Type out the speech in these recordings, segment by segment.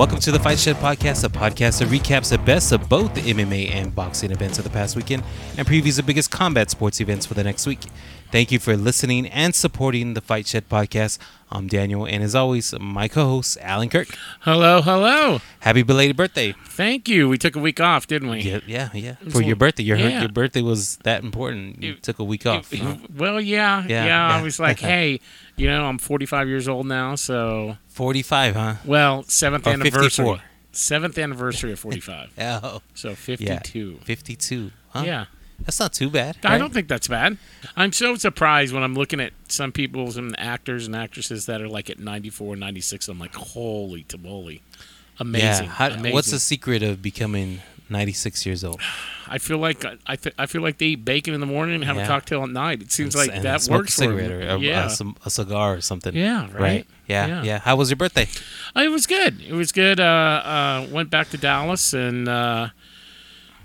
Welcome to the Fight Shed Podcast, a podcast that recaps the best of both the MMA and boxing events of the past weekend and previews the biggest combat sports events for the next week. Thank you for listening and supporting the Fight Shed Podcast. I'm Daniel, and as always, my co host, Alan Kirk. Hello, hello. Happy belated birthday. Thank you. We took a week off, didn't we? Yeah, yeah, yeah. For your birthday. Your, yeah. your birthday was that important. You It- took a week off. huh? Well, yeah, Yeah, yeah. yeah. I was like, hey, you know, I'm 45 years old now, so 45, huh? well, seventh Or anniversary. 54. Seventh anniversary of 45. Oh, so 52. 52. Huh? Yeah. That's not too bad. I right? don't think that's bad. I'm so surprised when I'm looking at some people, some actors and actresses that are like at 94, 96. I'm like, holy tamale. Amazing. Yeah. How, amazing. what's the secret of becoming 96 years old? I feel like I, th- I feel like they eat bacon in the morning and have Yeah. a cocktail at night. It seems like And that works a for cigarette or a, yeah. a, some- a cigar or something. Yeah, right. Yeah, yeah, Yeah. How was your birthday? Uh, It was good. It was good. Uh, uh, went back to Dallas and uh,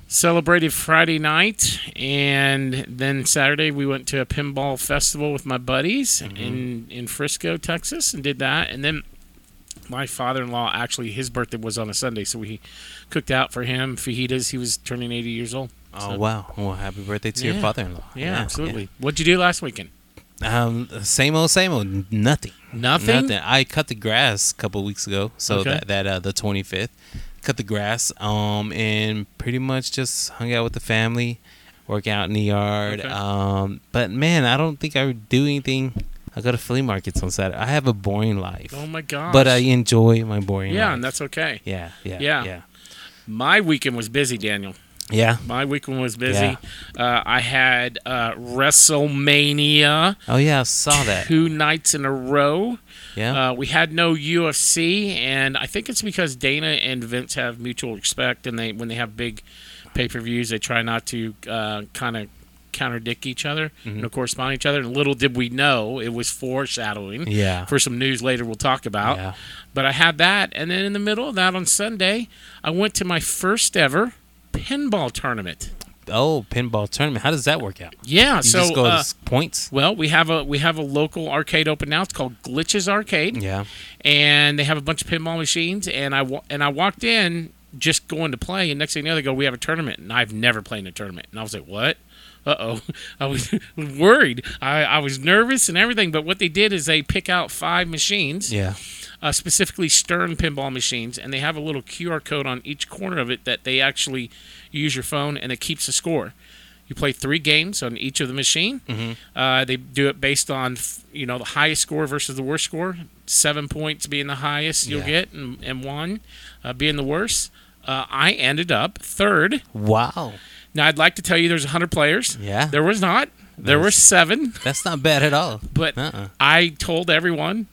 celebrated Friday night, and then Saturday we went to a pinball festival with my buddies in in Frisco, Texas, and did that. And then my father-in-law actually his birthday was on a Sunday, so we cooked out for him fajitas. He was turning 80 years old. Oh wow! Well, happy birthday to your father-in-law. Yeah, absolutely. What'd you do last weekend? Um, same old, same old. Nothing. Nothing. Nothing. I cut the grass a couple weeks ago, so Okay. that that uh, the 25th, cut the grass. Um, and pretty much just hung out with the family, work out in the yard. Okay. Um, but man, I don't think I would do anything. I go to flea markets on Saturday. I have a boring life, Oh my gosh. but I enjoy my boring yeah, life. and that's okay. yeah, yeah, Yeah. yeah, My weekend was busy, Daniel. Yeah. My weekend was busy. Uh, I had uh, WrestleMania Oh yeah, I saw that. two nights in a row. Yeah. Uh, we had no UFC, and I think it's because Dana and Vince have mutual respect, and they when they have big pay per views, they try not to uh, kind of contradict each other Mm-hmm. and correspond to each other. And little did we know it was foreshadowing yeah. for some news later we'll talk about. Yeah. But I had that, and then in the middle of that on Sunday, I went to my first ever pinball tournament. Oh, pinball tournament. How does that work out? Yeah, You so just go uh, points. well, we have a we have a local arcade open now. It's called Glitches Arcade, Yeah. and they have a bunch of pinball machines. And I wa- and I walked in just going to play, and next thing you know, they go, "We have a tournament," and I've never played in a tournament, and I was like, "What?" Uh oh, I was worried. I, I was nervous and everything. But what they did is they pick out five machines, Yeah. uh, specifically Stern pinball machines, and they have a little QR code on each corner of it that they actually use your phone and it keeps a score. You play three games on each of the machine. Mhm. Uh, they do it based on you know the highest score versus the worst score. Seven points being the highest you'll Yeah. get, and, and one uh, being the worst. Uh, I ended up third. Wow. Now I'd like to tell you there's 100 players. Yeah. There was not. There were seven, That's not bad at all. but Uh-uh. I told everyone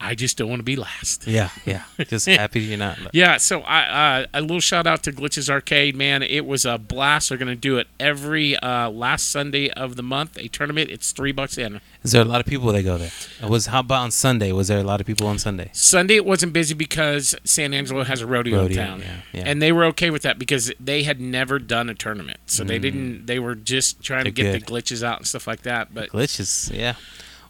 I just don't want to be last. Yeah. Yeah. Just happy you're not. Yeah, so I uh, a little shout out to Glitches Arcade, man. It was a blast. They're gonna do it every uh, last Sunday of the month. A tournament. It's three bucks in. Is there a lot of people that go there? It was how about on Sunday? Was there a lot of people on Sunday? Sunday it wasn't busy because San Angelo has a rodeo, Rodeo, in town, yeah, yeah. and they were okay with that because they had never done a tournament, so they didn't. They were just trying to Mm. They're get the glitches out and stuff like that. But Glitches. Yeah.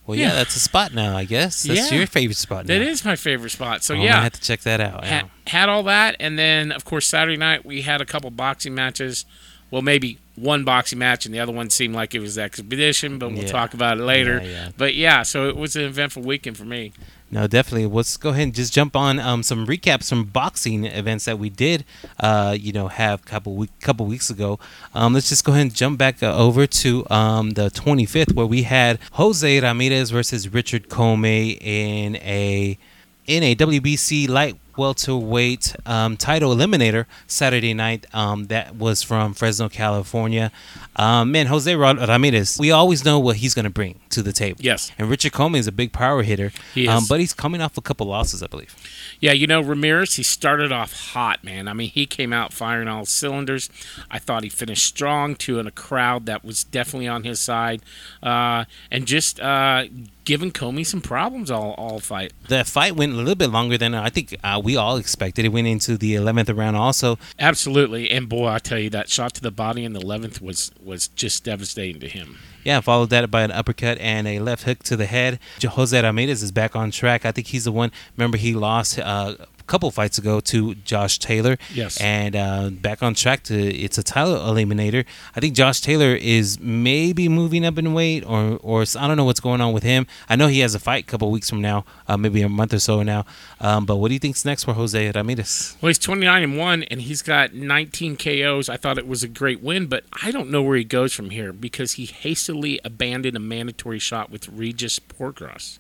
Well, yeah, Yeah. that's a spot now. I guess that's Yeah. your favorite spot. Now. that is my favorite spot. So Oh, yeah, I have to check that out. Yeah. had, had all that, and then of course Saturday night we had a couple boxing matches. Well, maybe one boxing match, and the other one seemed like it was expedition, but we'll talk about it later. But yeah, so it was an eventful weekend for me. No, definitely. Let's go ahead and just jump on um, some recaps from boxing events that we did, uh, you know, have couple week, couple weeks ago. Um, let's just go ahead and jump back uh, over to um, the 25th, where we had Jose Ramirez versus Richard Commey in a in a WBC light welterweight um, title eliminator Saturday night. Um, that was from Fresno, California. Um, man, Jose Ramirez, we always know what he's going to bring to the table. Yes. And Richard Commey is a big power hitter. He is. Um, but he's coming off a couple losses, I believe. Yeah, you know, Ramirez, he started off hot, man. I mean, he came out firing all cylinders. I thought he finished strong, too, in a crowd that was definitely on his side. Uh, and just uh, giving Commey some problems all, all fight. The fight went a little bit longer than I think uh, we all expected. It went into the 11th round also. Absolutely. And boy, I tell you, that shot to the body in the 11th was, was just devastating to him. Yeah, followed that by an uppercut and a left hook to the head. Jose Ramirez is back on track. I think he's the one. Remember, he lost uh, couple fights ago to Josh Taylor. Yes. And uh, back on track to it's a title eliminator. I think Josh Taylor is maybe moving up in weight, or or I don't know what's going on with him. I know he has a fight a couple weeks from now, uh, maybe a month or so now. Um, but what do you think's next for Jose Ramirez? Well, he's 29 and 1 and he's got 19 KOs. I thought it was a great win, but I don't know where he goes from here because he hastily abandoned a mandatory shot with Regis Prograis.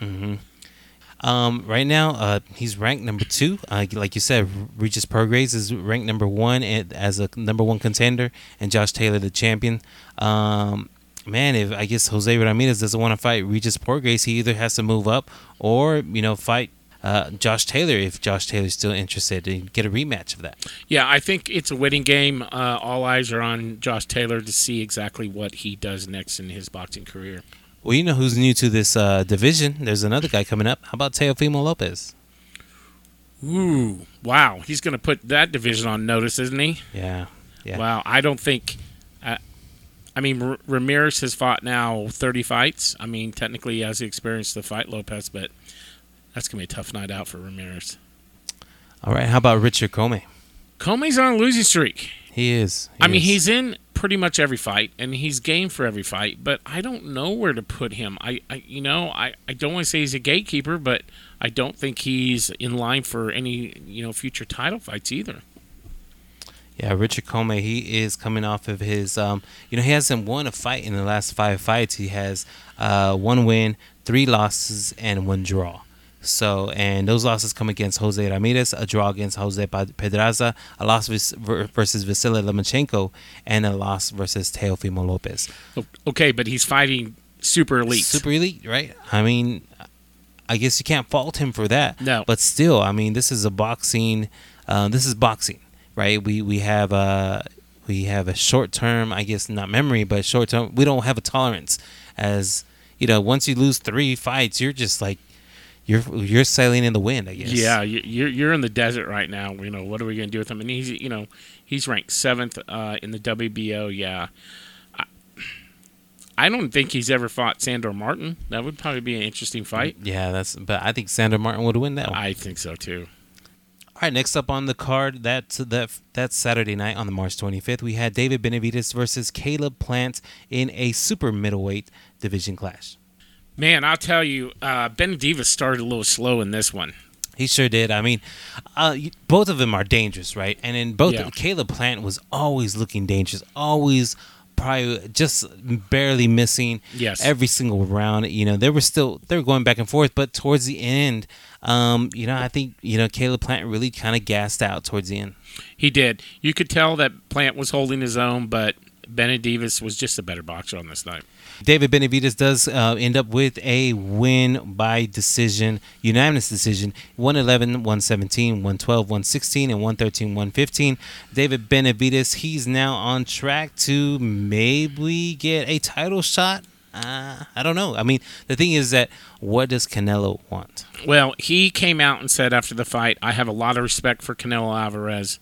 Um, right now, uh, he's ranked number two. Uh, like you said, Regis Prograis is ranked number one as a number one contender, and Josh Taylor the champion. Um, man, if I guess Jose Ramirez doesn't want to fight Regis Prograis, he either has to move up or you know fight uh, Josh Taylor if Josh Taylor's still interested and get a rematch of that. Yeah, I think it's a waiting game. Uh, all eyes are on Josh Taylor to see exactly what he does next in his boxing career. Well, you know who's new to this uh, division? There's another guy coming up. How about Teofimo Lopez? Ooh, wow. He's going to put that division on notice, isn't he? Yeah, yeah. Wow, I don't think. Uh, I mean, R- Ramirez has fought now 30 fights. I mean, technically, he has the experience to fight Lopez, but that's going to be a tough night out for Ramirez. All right. How about Richard Commey? Commey's on a losing streak. He is. he I mean, he's in pretty much every fight, and he's game for every fight. But I don't know where to put him. I, I you know, I, I don't want to say he's a gatekeeper, but I don't think he's in line for any you know future title fights either. Yeah, Richard Commey, he is coming off of his, um, you know, he hasn't won a fight in the last five fights. He has uh, one win, three losses, and one draw. So, and those losses come against Jose Ramirez, a draw against Jose Pedraza, a loss versus Vasily Lomachenko, and a loss versus Teofimo Lopez. Okay, but he's fighting super elite. Super elite, right? I mean, I guess you can't fault him for that. No. But still, I mean, this is a boxing. Uh, this is boxing, right? We we have a we have a short term, I guess not memory, but short term. We don't have a tolerance. As you know, once you lose three fights, you're just like you're you're sailing in the wind. I guess. Yeah, you- you're you're in the desert right now. You know what are we going to do with him? And he's you know he's ranked seventh uh, in the WBO. Yeah, I, I don't think he's ever fought Sandor Martin. That would probably be an interesting fight. Yeah, that's. But I think Sandor Martin would win that one. I think so too. All right, next up on the card, that's that that's Saturday night on the March 25th. We had David Benavidez versus Caleb Plant in a super middleweight division clash. Man, I'll tell you, uh, Benavidez started a little slow in this one. He sure did. I mean, uh, both of them are dangerous, right? And in both, Yeah. Caleb Plant was always looking dangerous, always probably just barely missing. Yes. every single round. You know, they were still they were going back and forth, but towards the end, um, you know, I think you know Caleb Plant really kind of gassed out towards the end. He did. You could tell that Plant was holding his own, but Benavidez was just a better boxer on this night. David Benavidez does uh, end up with a win by decision, unanimous decision 111, 117, 112, 116, and 113, 115. David Benavidez, he's now on track to maybe get a title shot. Uh, I don't know. I mean, the thing is that what does Canelo want? Well, he came out and said after the fight, I have a lot of respect for Canelo Alvarez,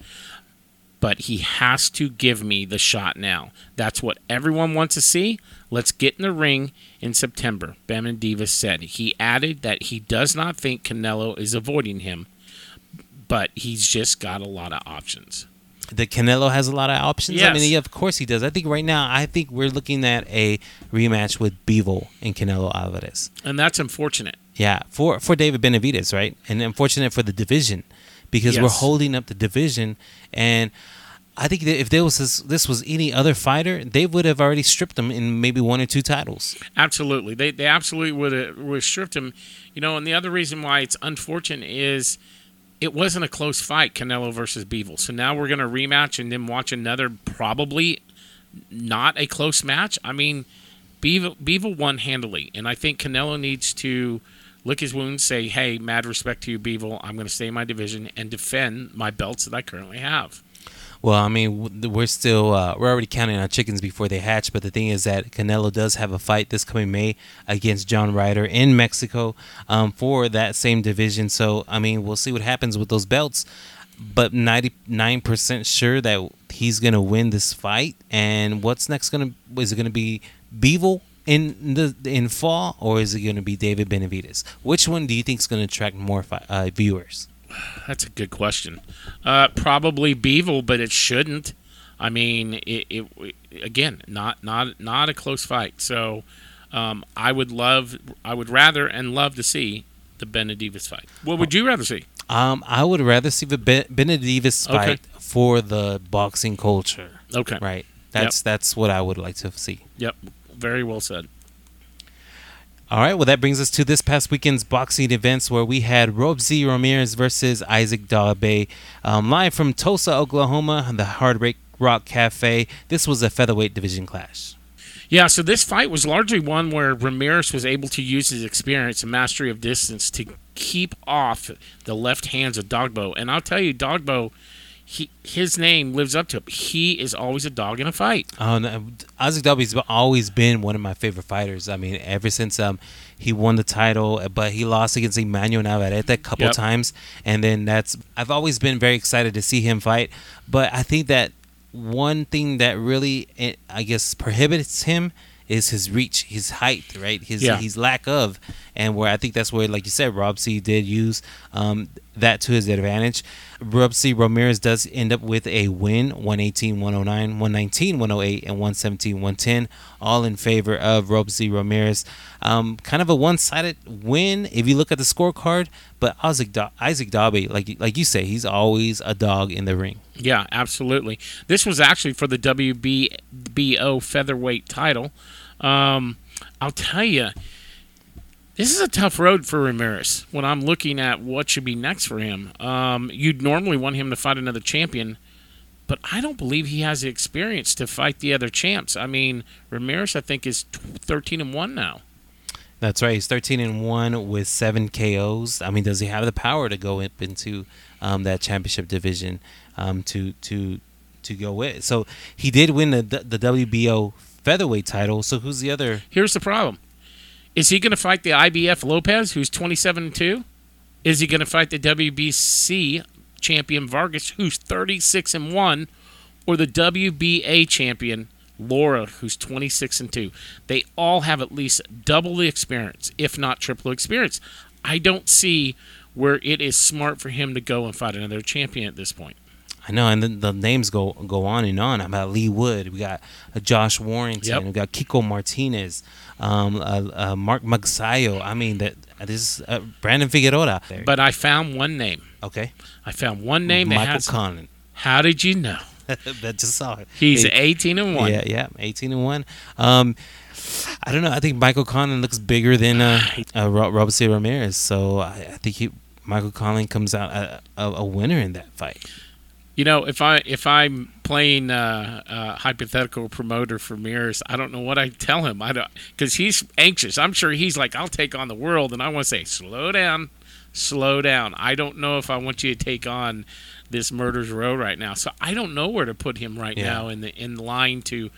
but he has to give me the shot now. That's what everyone wants to see. Let's get in the ring in September, Benavidez said. He added that he does not think Canelo is avoiding him, but he's just got a lot of options. The Canelo has a lot of options. I mean, yeah, of course he does. I think right now, I think we're looking at a rematch with Bivol and Canelo Alvarez. And that's unfortunate. Yeah, for for David Benavidez, right? And unfortunate for the division because we're holding up the division, and I think that if there was this, this was any other fighter, they would have already stripped him in maybe one or two titles. Absolutely, they they absolutely would have would have stripped him. You know, and the other reason why it's unfortunate is it wasn't a close fight, Canelo versus Bivol. So now we're going to rematch and then watch another probably not a close match. I mean, Bivol, Bivol won handily, and I think Canelo needs to lick his wounds, say, "Hey, mad respect to you, Bivol. I'm going to stay in my division and defend my belts that I currently have." Well, I mean, we're still uh, we're already counting our chickens before they hatch. But the thing is that Canelo does have a fight this coming May against John Ryder in Mexico um, for that same division. So I mean, we'll see what happens with those belts. But ninety nine percent sure that he's gonna win this fight. And what's next gonna is it gonna be Bivol in the in fall or is it gonna be David Benavidez? Which one do you think is gonna attract more fi- uh, viewers? That's a good question. Uh, probably Bivol, but it shouldn't. I mean, it, it again, not not not a close fight. So um, I would love, I would rather and love to see the Benavidez fight. What would you rather see? Um, I would rather see the ben- Okay. fight for the boxing culture. Okay. Right. That's that's what I would like to see. Yep. Very well said. All right, well, that brings us to this past weekend's boxing events where we had Robeisy Ramirez versus Isaac Dogboe um, live from Tulsa, Oklahoma, the Hard Break Rock Cafe. This was a featherweight division clash. Yeah, so this fight was largely one where Ramirez was able to use his experience and mastery of distance to keep off the left hands of Dogboe. And I'll tell you, Dogboe, he his name lives up to it. He is always a dog in a fight. No, Isaac Dogboe's always been one of my favorite fighters. I mean, ever since um he won the title, but he lost against Emmanuel Navarrete a couple Yep. times, and then that's I've always been very excited to see him fight. But I think that one thing that really eh, I guess prohibits him is his reach, his height, right? His Yeah. his lack of, and where I think that's where, like you said, Robeisy did use um, that to his advantage. C Ramirez does end up with a win, 118, 109, 119, 108, and 117, 110, all in favor of C Ramirez. Um, kind of a one-sided win if you look at the scorecard, but Isaac Isaac Dogboe, like like you say, he's always a dog in the ring. Yeah, absolutely. This was actually for the WBO featherweight title. Um, I'll tell you, this is a tough road for Ramirez when I'm looking at what should be next for him. Um, you'd normally want him to fight another champion, but I don't believe he has the experience to fight the other champs. I mean, Ramirez, I think, is 13 and 1 now. That's right. He's 13 and 1 with 7 KOs. I mean, does he have the power to go up into um, that championship division um, to to to go with? So he did win the the WBO featherweight title. So who's the other? Here's the problem. Is he going to fight the IBF Lopez, who's 27 and 2? Is he going to fight the WBC champion Vargas, who's 36 and 1, or the WBA champion Lara, who's 26 and 2? They all have at least double the experience, if not triple experience. I don't see where it is smart for him to go and fight another champion at this point. I know, and then the names go go on and on. About Leigh Wood, we got Josh Warrington, Yep. we got Kiko Martinez, um, uh, uh, Mark Magsayo. I mean, that this is uh, Brandon Figueroa. But I found one name. okay, I found one name that Michael has. Conlan. How did you know? that just saw it. He's Hey, 18 and 1. Yeah, yeah, eighteen and one. Um, I don't know. I think Michael Conlan looks bigger than uh, uh, Robert C. Ramirez, so I, I think he, Michael Conlan comes out a, a, a winner in that fight. You know, if I if I'm playing uh, uh, hypothetical promoter for Mears, I don't know what I tell him. I don't because he's anxious. I'm sure he's like, I'll take on the world, and I want to say, slow down, slow down. I don't know if I want you to take on this murder's row right now. So I don't know where to put him right Yeah. now in the in line to,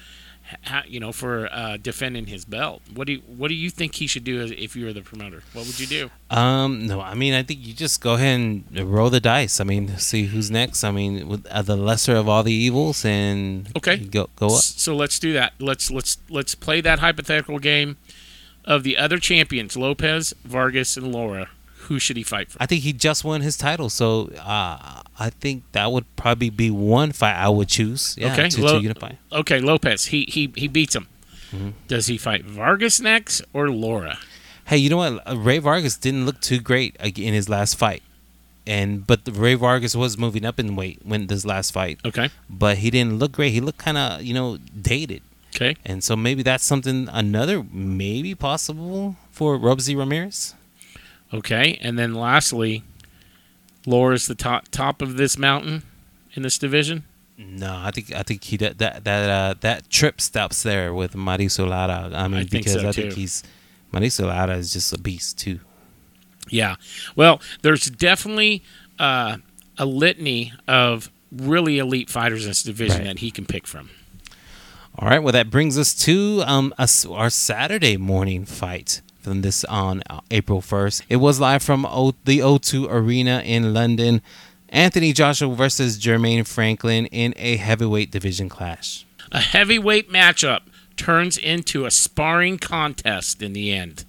you know, for uh, defending his belt. What do you, what do you think he should do if you were the promoter? What would you do? Um, no, I mean, I think you just go ahead and roll the dice. I mean, see who's next. I mean, with uh, the lesser of all the evils, and Okay. go go up. So let's do that. Let's let's let's play that hypothetical game of the other champions, Lopez, Vargas, and Lara. Who should he fight for? I think he just won his title, so uh, I think that would probably be one fight I would choose. Yeah, Okay, to, Lo- to unify. Okay, Lopez. He he he beats him. Mm-hmm. Does he fight Vargas next or Lara? Hey, you know what? Uh, Ray Vargas didn't look too great in his last fight, and but Ray Vargas was moving up in weight when this last fight, Okay. but he didn't look great. He looked kind of you know dated, Okay. and so maybe that's something another maybe possible for Robeisy Ramirez. Okay. And then lastly, Lore is the top top of this mountain in this division. No, I think I think he that that that, uh, that trip stops there with Mauricio Lara. I mean, I think because so, I think he's Mauricio Lara is just a beast too. Yeah. Well, there's definitely uh, a litany of really elite fighters in this division Right. that he can pick from. All right, well that brings us to um us, our Saturday morning fight from this on uh, April first. It was live from o- the O2 Arena in London. Anthony Joshua versus Jermaine Franklin in a heavyweight division clash. A heavyweight matchup turns into a sparring contest in the end.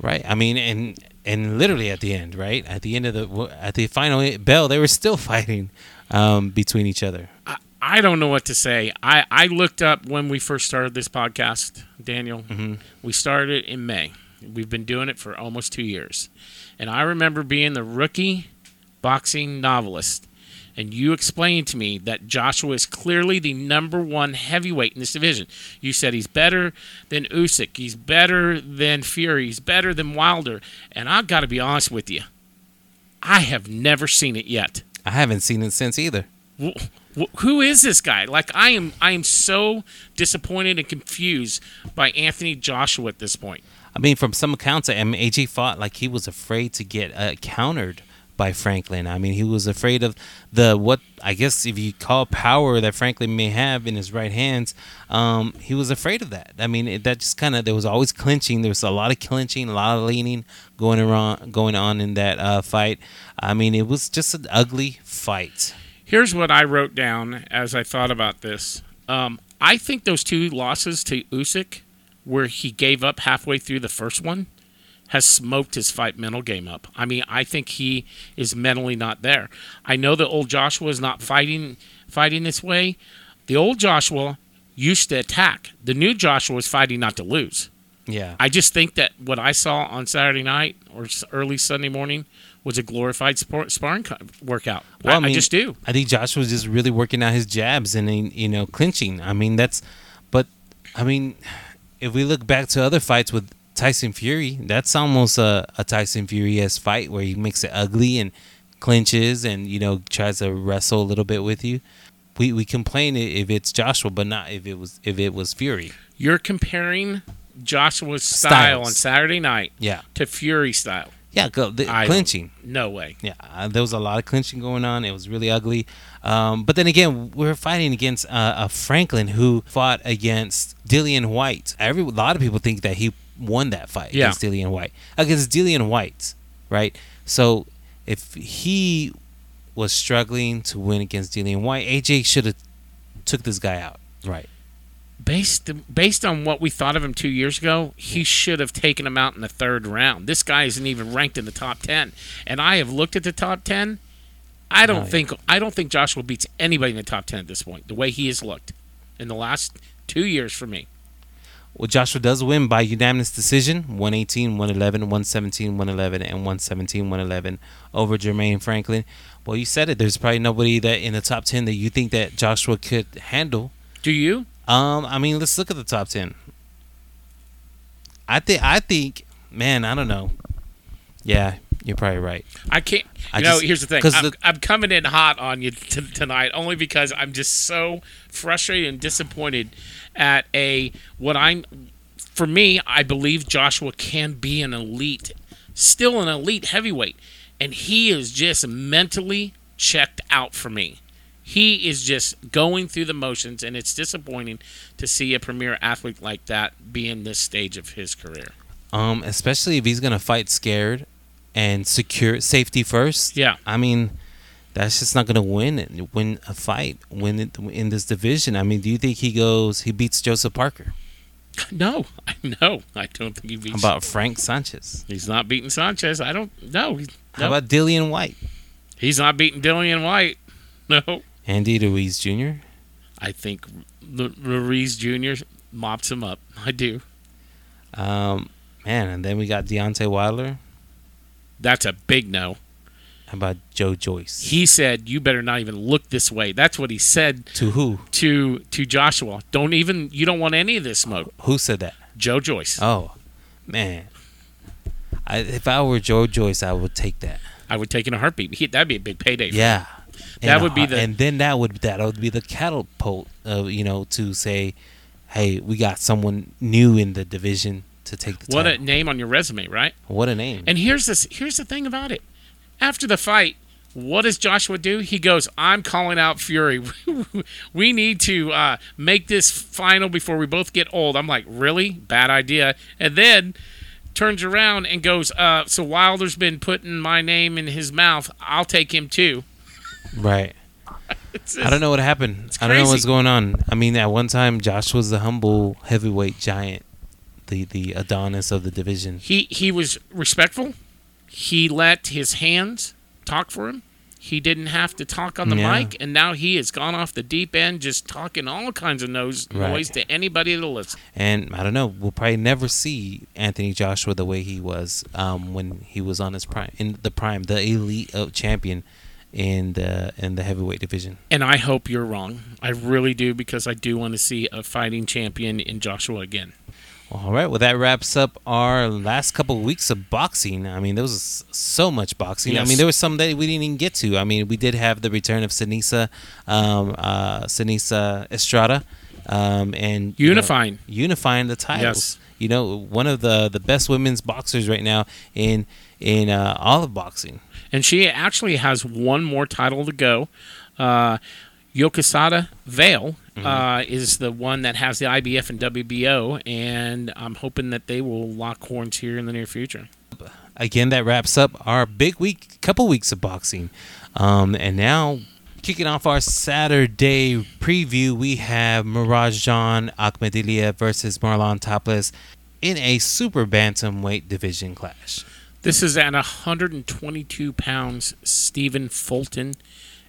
Right. I mean, and and literally at the end, right at the end of the at the final bell, they were still fighting um, between each other. I, I don't know what to say. I, I looked up when we first started this podcast, Daniel. Mm-hmm. We started in May. We've been doing it for almost two years. And I remember being the rookie boxing novelist. And you explained to me that Joshua is clearly the number one heavyweight in this division. You said he's better than Usyk. He's better than Fury. He's better than Wilder. And I've got to be honest with you. I have never seen it yet. I haven't seen it since either. Wh- who is this guy? Like I am, I am so disappointed and confused by Anthony Joshua at this point. I mean, from some accounts, I mean, AJ fought like he was afraid to get uh, countered by Franklin. I mean, he was afraid of the what I guess if you call power that Franklin may have in his right hands. Um, he was afraid of that. I mean, it, that just kind of there was always clinching. There was a lot of clinching, a lot of leaning going around, going on in that uh, fight. I mean, it was just an ugly fight. Here's what I wrote down as I thought about this. Um, I think those two losses to Usyk, where he gave up halfway through the first one, has smoked his fight mental game up. I mean, I think he is mentally not there. I know the old Joshua is not fighting fighting this way. The old Joshua used to attack. The new Joshua is fighting not to lose. Yeah. I just think that what I saw on Saturday night or early Sunday morning was a glorified sparring co- workout. Well, I, I mean- I just do. I think Joshua was just really working out his jabs and you know clinching. I mean that's, but I mean, if we look back to other fights with Tyson Fury, that's almost a, a Tyson Fury esque fight where he makes it ugly and clinches and you know tries to wrestle a little bit with you. We we complain if it's Joshua, but not if it was if it was Fury. You're comparing Joshua's style Styles. on Saturday night Yeah, to Fury style. Yeah, go, the, clinching. No way. Yeah, uh, there was a lot of clinching going on. It was really ugly. Um, but then again, we are fighting against uh, a Franklin who fought against Dillian Whyte. Every a lot of people think that he won that fight Yeah. against Dillian Whyte against Dillian Whyte, right? So if he was struggling to win against Dillian Whyte, AJ should have took this guy out, right? Based based on what we thought of him two years ago, he should have taken him out in the third round. This guy isn't even ranked in the top ten, and I have looked at the top ten. I don't Oh, yeah. think I don't think Joshua beats anybody in the top ten at this point. The way he has looked in the last two years for me. Well, Joshua does win by unanimous decision 118, 111, 117, 111, and 117, 111 over Jermaine Franklin. Well, you said it. There's probably nobody that in the top 10 that you think that Joshua could handle. Do you? Um, I mean, let's look at the top 10. I think, I think, man, I don't know. Yeah, you're probably right. I can't. You I know, just- here's the thing. I'm, the- I'm coming in hot on you t- tonight, only because I'm just so frustrated and disappointed at a what I'm. For me, I believe Joshua can be an elite, still an elite heavyweight, and he is just mentally checked out for me. He is just going through the motions, and it's disappointing to see a premier athlete like that be in this stage of his career. Um, especially if he's gonna fight scared and secure safety first. Yeah. I mean, that's just not gonna win it. Win a fight. Win it in this division. I mean, do you think he goes? He beats Joseph Parker. No, I know. I don't think he How beats. about Frank Sanchez? He's not beating Sanchez. I don't. No, How about Dillian Whyte? he's not beating Dillian Whyte. No, Andy Ruiz Jr. I think L- Ruiz Jr. mops him up. I do. Um, man, and then we got Deontay Wilder. That's a big no. How about Joe Joyce? He said, "You better not even look this way." That's what he said to who? to to Joshua. Don't even. You don't want any of this smoke. Who said that? Joe Joyce. Oh, man. I, if I were Joe Joyce, I would take that. I would take in a heartbeat. He, that'd be a big payday. Yeah. That And would be the- and then that would that would be the catapult of you know to say, hey, we got someone new in the division to take the What a name on your resume, right? what a name! And here's this. Here's the thing about it. After the fight, what does Joshua do? He goes, "I'm calling out Fury. we need to uh, make this final before we both get old." I'm like, "Really? Bad idea." And then turns around and goes, uh, "So Wilder's been putting my name in his mouth. I'll take him too." Right. It's I don't know what happened. I don't know what's going on. I mean, at one time, Josh was the humble heavyweight giant, the the Adonis of the division. He he was respectful. he let his hands talk for him. He didn't have to talk on the Yeah. mic, and now he has gone off the deep end, just talking all kinds of nose, Right. noise to anybody that'll listen. And I don't know, we'll probably never see Anthony Joshua the way he was um, when he was on his prime, in the prime, the elite uh, champion in the in the heavyweight division. And I hope you're wrong. I really do because I do want to see a fighting champion in Joshua again. All right, well that wraps up our last couple of weeks of boxing. I mean, there was so much boxing. I mean, there was some that we didn't even get to. I mean, we did have the return of Seniesa, um, uh, Seniesa Estrada, um, and you know, Unifying. unifying the titles. Yes. You know, one of the the best women's boxers right now in in uh, all of boxing. And she actually has one more title to go. Uh, Yokasta Valle uh, is the one that has the IBF and WBO, and I'm hoping that they will lock horns here in the near future. Again, that wraps up our big week, couple weeks of boxing, um, and now kicking off our Saturday preview, we have Murodjon Akhmadaliev versus Marlon Tapales in a super bantamweight division clash. This is at 122 pounds. Stephen Fulton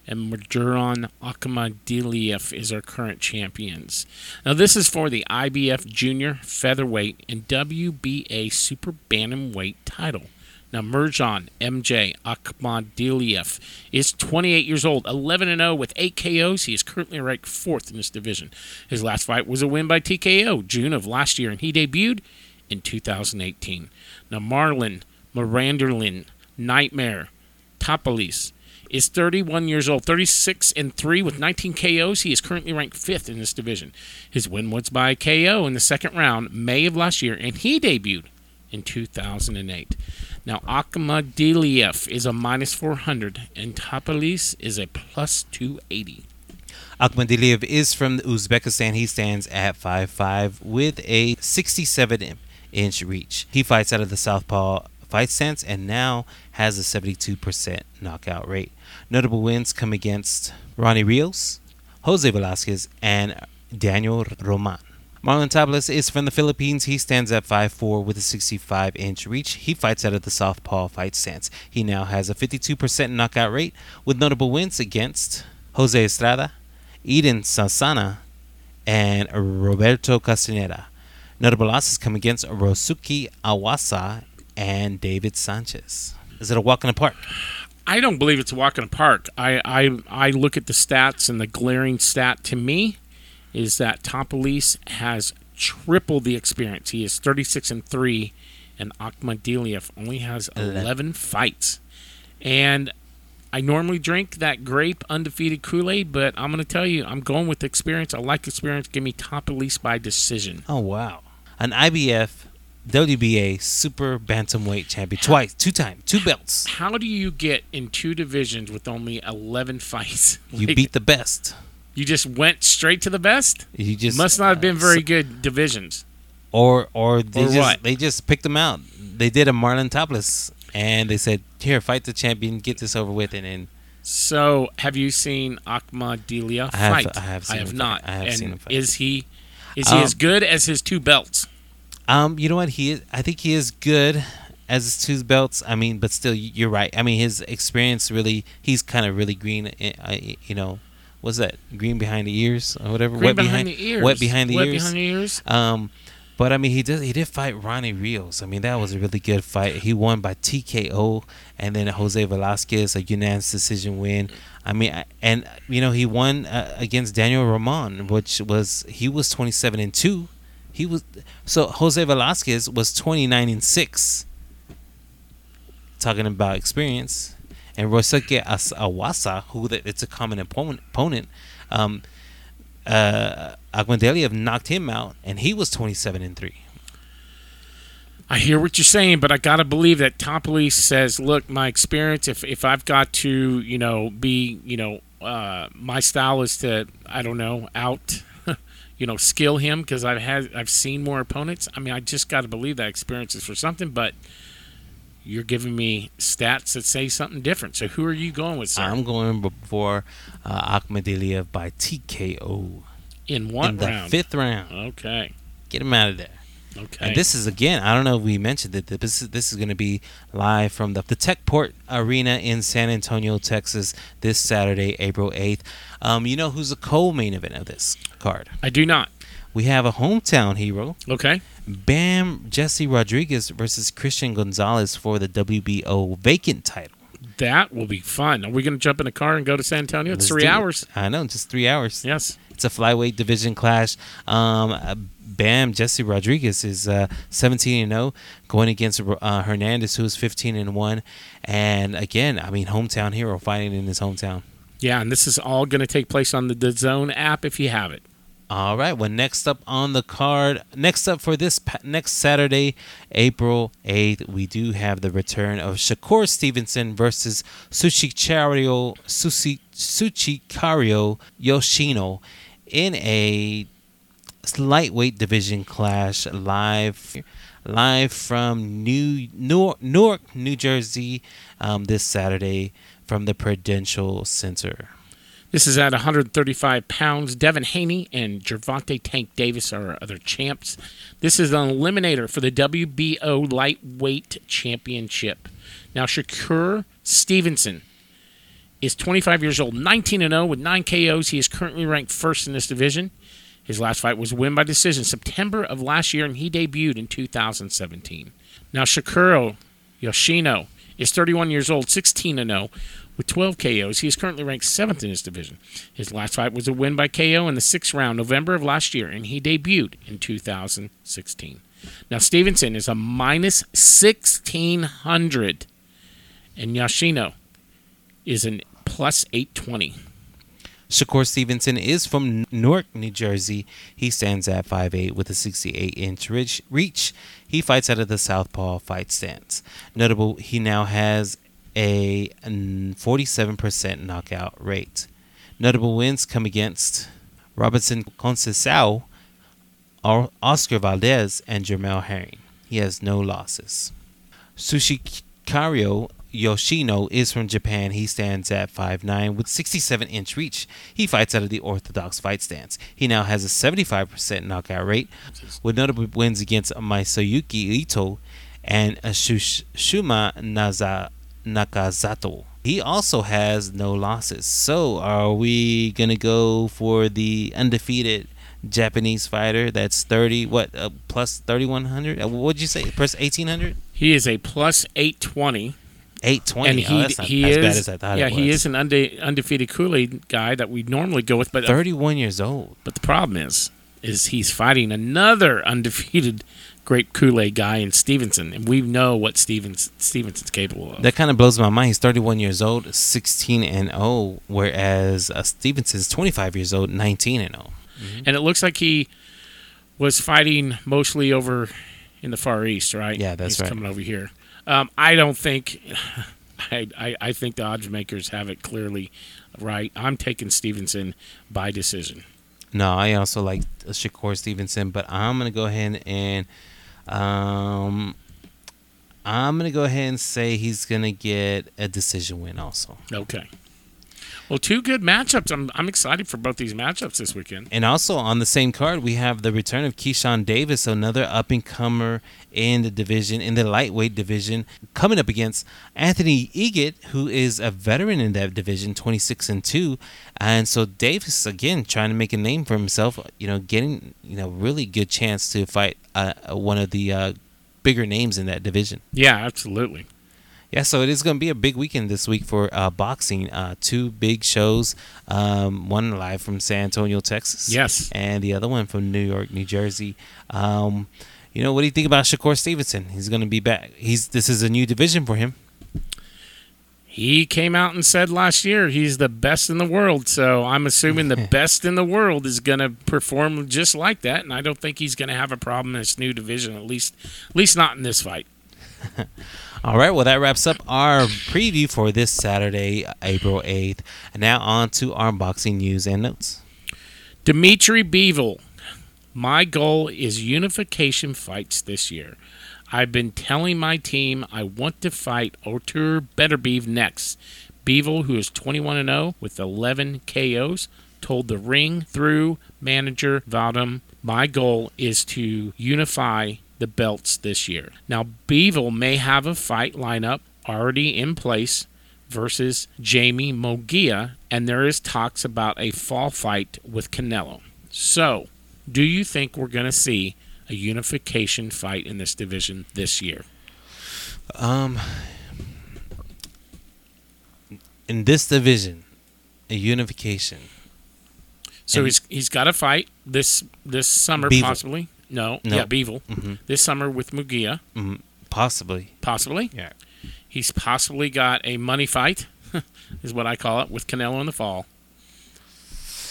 and Murodjon Akhmadaliev is our current champions. Now, this is for the IBF Junior Featherweight and WBA Super Bantamweight title. Now, Merjan MJ Akhmadaliev is 28 years old, 11 and 0 with 8 KOs. He is currently ranked fourth in this division. His last fight was a win by TKO June of last year, and he debuted in 2018. Now, Marlon Miranderlin Nightmare Tapales is 31 years old, 36 and 3 with 19 KOs. He is currently ranked fifth in this division. His win was by KO in the second round, May of last year, and he debuted in 2008. Now, Akhmadaliev is a minus 400, and Tapales is a plus 280. Akhmadaliev is from Uzbekistan. He stands at 5'5 with a 67 inch reach. He fights out of the southpaw fight stance and now has a 72% knockout rate. Notable wins come against Ronnie Rios, Jose Velasquez, and Daniel Roman. Marlon Tapales is from the Philippines. He stands at 5'4 with a 65 inch reach. He fights out of the southpaw fight stance. He now has a 52% knockout rate with notable wins against Jose Estrada, Eden Sonsona, and Roberto Castaneda. Notable losses come against Ryosuke Iwasa and David Sanchez. Is it a walk in the park? I don't believe it's a walk in the park. I, I, I look at the stats, and the glaring stat to me is that Tapales has triple the experience. He is 36 and 3, and Akhmadaliev only has 11 fights. And I normally drink that grape undefeated Kool Aid, but I'm going to tell you, I'm going with experience. I like experience. Give me Tapales by decision. Oh, wow. An IBF WBA super bantamweight champion twice, two times, two belts. How do you get in two divisions with only 11 fights? You Like, beat the best. You just went straight to the best? You just Must not have been uh, very so- good divisions. or or they Or just what? they just picked them out. They did a Marlon Tapales, and they said, "Here, fight the champion, get this over with." And then So, have you seen Akhmadaliev I have- fight? I have seen him fight. not. I have and seen him fight. Is he is he Um, as good as his two belts? Um, you know what? He is, I think he is good as his two belts. I mean, but still, you're right. I mean, his experience really, he's kind of really green. eh, you know, what's that? Green behind the ears or whatever. Green wet behind, the ears. Wet behind the Wet ears. behind the ears. Um, but I mean, he did he did fight Ronnie Rios. I mean, that was a really good fight. He won by TKO, and then Jose Velasquez a unanimous decision win. I mean, and you know, he won uh, against Daniel Roman, which was he was twenty seven and two. He was so Jose Velasquez was twenty nine and six. Talking about experience, and Rosuke As- Iwasa, who it's a common opponent, um, uh, knocked him out, and he was twenty-seven and three. I hear what you're saying, but I gotta believe that Tapales says, "Look, my experience. If if I've got to, you know, be, you know, uh, my style is to, I don't know, out, you know, skill him because I've had, I've seen more opponents. I mean, I just got to believe that experience is for something. But you're giving me stats that say something different. So who are you going with, sir? I'm going for uh, Akhmadaliev by TKO in one in the round? fifth round. Okay. Get him out of there. Okay. And this is again, I don't know if we mentioned that This is this is going to be live from the the Techport Arena in San Antonio, Texas, this Saturday, April eighth. Um, you know who's the co-main event of this card? I do not. We have a hometown hero, Okay. Bam Jesse Rodriguez versus Christian Gonzalez for the WBO vacant title. That will be fun. Are we going to jump in a car and go to San Antonio? It's Let's three it. hours. I know, just three hours. Yes. It's a flyweight division clash. Um, Bam Jesse Rodriguez is uh, 17 and 0, going against uh, Hernandez, who is 15 and 1. And again, I mean, hometown hero fighting in his hometown. Yeah, and this is all going to take place on the DAZN app if you have it. All right. Well, next up on the card, next up for this next Saturday, April 8th, we do have the return of Shakur Stevenson versus Shuichiro Yoshino in a lightweight division clash live live from New Newark, Newark New Jersey um, this Saturday from the Prudential Center. This is at 135 pounds. Devin Haney and Gervonta Tank Davis are other champs. This is an eliminator for the WBO Lightweight Championship. Now, Shakur Stevenson is 25 years old, 19 and 0 with 9 KOs. He is currently ranked first in this division. His last fight was a win by decision September of last year, and he debuted in 2017. Now, Shuichiro Yoshino is 31 years old, 16 0 with 12 KOs. He is currently ranked seventh in his division. His last fight was a win by KO in the sixth round, November of last year, and he debuted in 2016. Now, Stevenson is a minus 1600, and Yoshino is an plus 820. Shakur Stevenson is from Newark, New Jersey. He stands at 5'8 with a 68 inch reach-. He fights out of the Southpaw fight stance. Notable, he now has a mm, 47% knockout rate. Notable wins come against Robinson Conceição, Oscar Valdez, and Jamel Herring. He has no losses. Shuichiro Yoshino is from Japan. He stands at 5'9 with 67 inch reach. He fights out of the orthodox fight stance. He now has a 75% knockout rate, with notable wins against Masayuki Ito and Shush- Shuma Naza- Nakazato. He also has no losses. So, are we going to go for the undefeated Japanese fighter that's 30, what, uh, plus 3,100? Uh, what'd you say? Plus 1,800? He is a plus 820. 820. and oh, he, that's not he as is bad as I thought yeah he is an unde- undefeated Kool-Aid guy that we normally go with but 31 years old. but the problem is is he's fighting another undefeated great Kool-Aid guy in Stevenson and we know what Stevens Stevenson's capable of That kind of blows my mind. He's 31 years old, 16 and 0, whereas uh, Stevenson's 25 years old, 19 and oh. 0. and it looks like he was fighting mostly over in the Far East right Yeah, that's he's right. coming over here um, I don't think I, I, I think the odds makers have it clearly right I'm taking Stevenson by decision No, I also like uh, Shakur Stevenson, but I'm gonna go ahead and um, I'm gonna go ahead and say he's gonna get a decision win. Also, Okay. Well, two good matchups. I'm I'm excited for both these matchups this weekend. and also on the same card we have the return of Keyshawn Davis, another up and comer in the division, in the lightweight division, coming up against Anthony Yigit, who is a veteran in that division, 26 and two, and so Davis again trying to make a name for himself. You know, getting you know really good chance to fight uh, one of the uh, bigger names in that division. Yeah, absolutely. Yeah, so it is going to be a big weekend this week for uh, boxing. Uh, two big shows, um, one live from San Antonio, Texas. Yes. And the other one from New York, New Jersey. Um, you know, what do you think about Shakur Stevenson? He's going to be back. He's This is a new division for him. He came out and said last year he's the best in the world. So I'm assuming the best in the world is going to perform just like that, and I don't think he's going to have a problem in this new division. At least, at least not in this fight. All right, well, that wraps up our preview for this Saturday, April 8th. And now on to our boxing news and notes. Dmitry Bivol. My goal is unification fights this year. I've been telling my team I want to fight Artur Beterbiev next. Bivol, who is 21 0 with 11 KOs, told the ring through manager Vadim, my goal is to unify the belts this year. Now, Bivol may have a fight lineup already in place versus Jamie Munguia, and there is talks about a fall fight with Canelo. So, do you think we're going to see a unification fight in this division this year? Um, in this division, a unification. So And- he's he's got a fight this this summer Bivol. possibly. No, No. yeah, Bivol. Mhm. This summer with Mugia, Mm, possibly. possibly. Yeah. He's possibly got a money fight, is what I call it, with Canelo in the fall.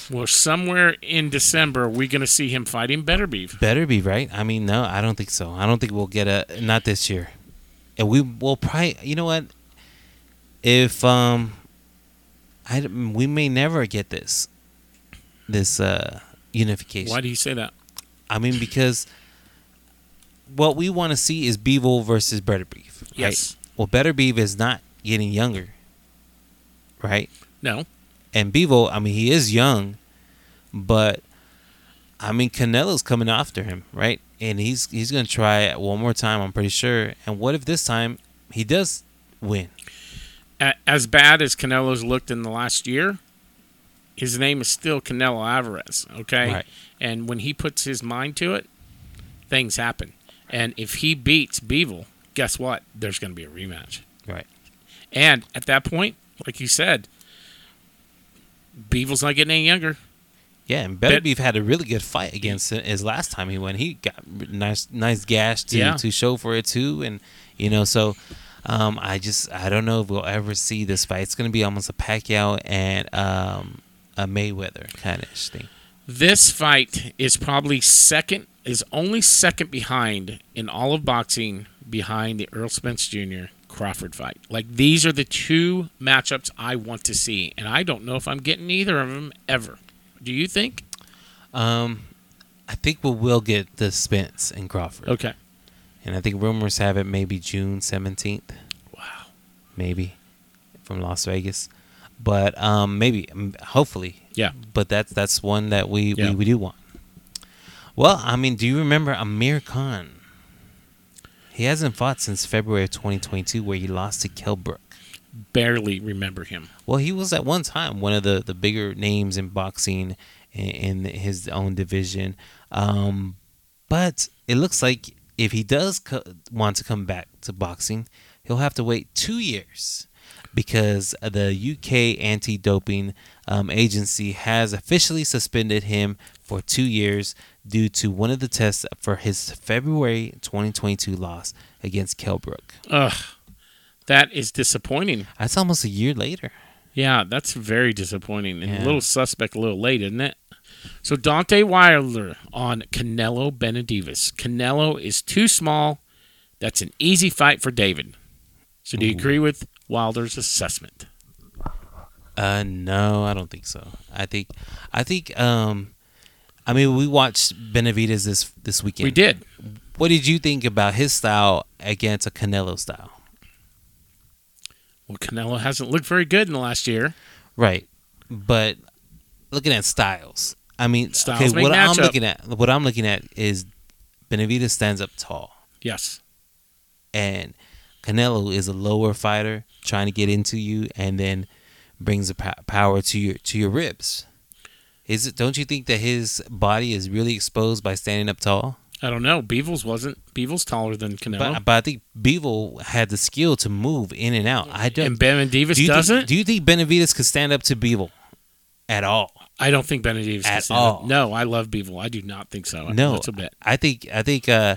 Well, somewhere in December, are we going to see him fighting Beterbiev? Better be right. I mean, no, I don't think so. I don't think we'll get a not this year, and we will probably. You know what? If um, I we may never get this, this uh unification. Why do you say that? I mean, because what we want to see is Bivol versus Beterbiev. right? Yes. Well, Beterbiev is not getting younger, right? No. And Bivol, I mean, he is young, but I mean, Canelo's coming after him, right? And he's he's gonna try it one more time. I'm pretty sure. And what if this time he does win? As bad as Canelo's looked in the last year, his name is still Canelo Alvarez, okay? Right. And when he puts his mind to it, things happen. And if he beats Bivol, guess what? There's going to be a rematch. Right. And at that point, like you said, Bivol's not getting any younger. Yeah, and Better Bet- Beef had a really good fight against his last time he went. He got nice nice gash to Yeah. to show for it too, and you know so. Um, I just I don't know if we'll ever see this fight. It's gonna be almost a Pacquiao and um, a Mayweather kind of thing. This fight is probably second, is only second behind in all of boxing behind the Errol Spence Jr. Crawford fight. Like these are the two matchups I want to see, and I don't know if I'm getting either of them ever. Do you think? Um, I think we will get the Spence and Crawford. Okay. And I think rumors have it maybe June 17th, Wow. maybe from Las Vegas. But um, maybe, um, hopefully. Yeah. But that's that's one that we, Yeah. we, we do want. Well, I mean, do you remember Amir Khan? He hasn't fought since February of 2022, where he lost to Kell Brook. Barely remember him. Well, he was at one time one of the, the bigger names in boxing in, in his own division. Um, but it looks like if he does co- want to come back to boxing, he'll have to wait two years because the UK anti doping um, agency has officially suspended him for two years due to one of the tests for his February 2022 loss against Kell Brook. Ugh. That is disappointing. That's almost a year later. Yeah, that's very disappointing and Yeah. a little suspect, a little late, isn't it? So Deontay Wilder on Canelo Benavidez. Canelo is too small. That's an easy fight for David. So do you Ooh. agree with Wilder's assessment? Uh, no, I don't think so. I think, I think, um, I mean, we watched Benavidez this this weekend. We did. What did you think about his style against a Canelo style? Well, Canelo hasn't looked very good in the last year. Right, but looking at styles, I mean, Styles okay, what I'm matchup. looking at, what I'm looking at is Benavidez stands up tall, Yes. and Canelo is a lower fighter trying to get into you, and then brings the po- power to your to your ribs. Is it? Don't you think that his body is really exposed by standing up tall? I don't know. Bivols wasn't. Bivols taller than Canelo. But, but I think Bivol had the skill to move in and out. I don't. and Benavidez do doesn't? Think, do you think Benavidez could stand up to Bivol at all? I don't think Benavidez At stand up. all. No, I love Bivol. I do not think so. No, That's a bit. I think I think uh,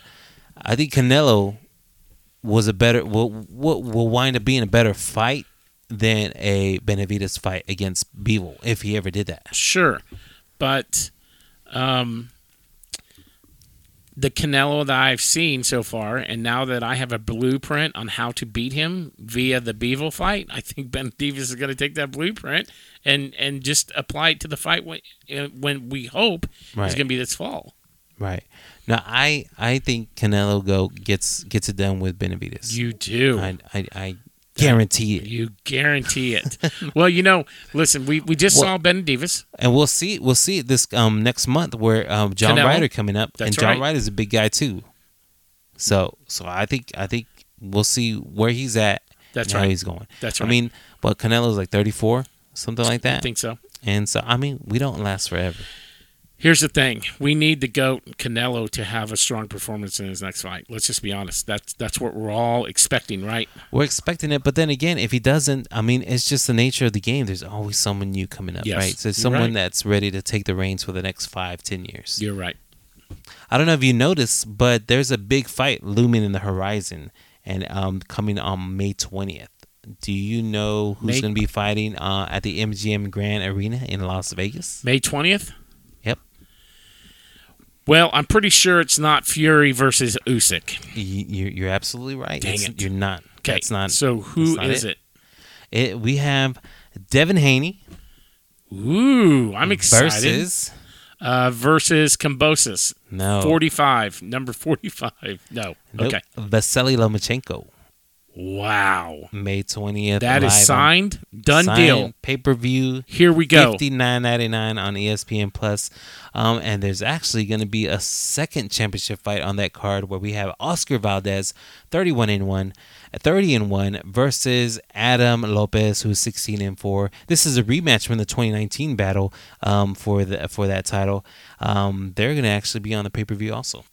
I think Canelo was a better will will will wind up being a better fight than a Benavidez fight against Bivol if he ever did that. Sure, but um, the Canelo that I've seen so far, and now that I have a blueprint on how to beat him via the Bivol fight, I think Benavidez is going to take that blueprint and and just apply it to the fight when when we hope Right. is going to be this fall. Right. Now I I think Canelo go gets gets it done with Benavidez. You do. I I, I guarantee it. You guarantee it. well, you know, listen, we, we just Well- saw Benavidez. And we'll see we'll see it this um next month where um John Canelo. Ryder coming up That's and John right. Ryder's a big guy too. So so I think I think we'll see where he's at. That's and how right. he's going. That's right. I mean, but Canelo's like 34, something like that. I think so. And so I mean, we don't last forever. Here's the thing: we need the goat Canelo to have a strong performance in his next fight. Let's just be honest. That's that's what we're all expecting, right? We're expecting it, but then again, if he doesn't, I mean, it's just the nature of the game. There's always someone new coming up, Yes, right? So someone right. that's ready to take the reins for the next five, ten years. You're right. I don't know if you noticed, but there's a big fight looming in the horizon, and um, coming on May 20th. Do you know who's going to be fighting uh, at the MGM Grand Arena in Las Vegas? May twentieth. Well, I'm pretty sure it's not Fury versus Usyk. You're, you're absolutely right. Dang It's- it. You're not. Okay, That's not. So who not is it. it? it. We have Devin Haney Ooh, I'm excited. versus uh, versus Kambosos, no 45, number 45. No. nope, Okay. Vasily Lomachenko. Wow. May 20th. That is signed. Done deal. Pay per view. Here we go. Fifty nine ninety nine on ESPN Plus, um, and there's actually going to be a second championship fight on that card where we have Oscar Valdez, thirty one and one, 30 and one versus Adam Lopez, who's sixteen and four. This is a rematch from the twenty nineteen battle um, for the for that title. Um, they're going to actually be on the pay per view also.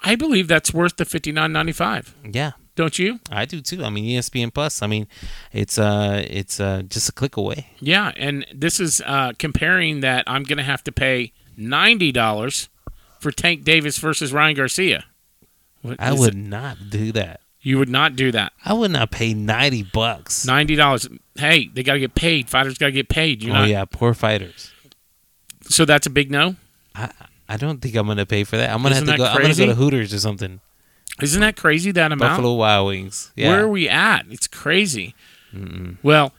I believe that's worth the 59.95. Yeah, Don't you? I do too. I mean ESPN Plus. I mean, it's uh, it's uh, just a click away. Yeah, and this is uh, comparing that I'm going to have to pay $90 for Tank Davis versus Ryan Garcia. What I would it? not do that. You would not do that. I would not pay ninety bucks. Ninety dollars. Hey, they got to get paid. Fighters got to get paid. You oh know. yeah, poor fighters. So that's a big no. I I don't think I'm gonna pay for that. I'm gonna have to go. I'm gonna go to Hooters or something. Isn't that crazy? That amount. Buffalo Wild Wings. Yeah. Where are we at? It's crazy. Mm-mm. Well,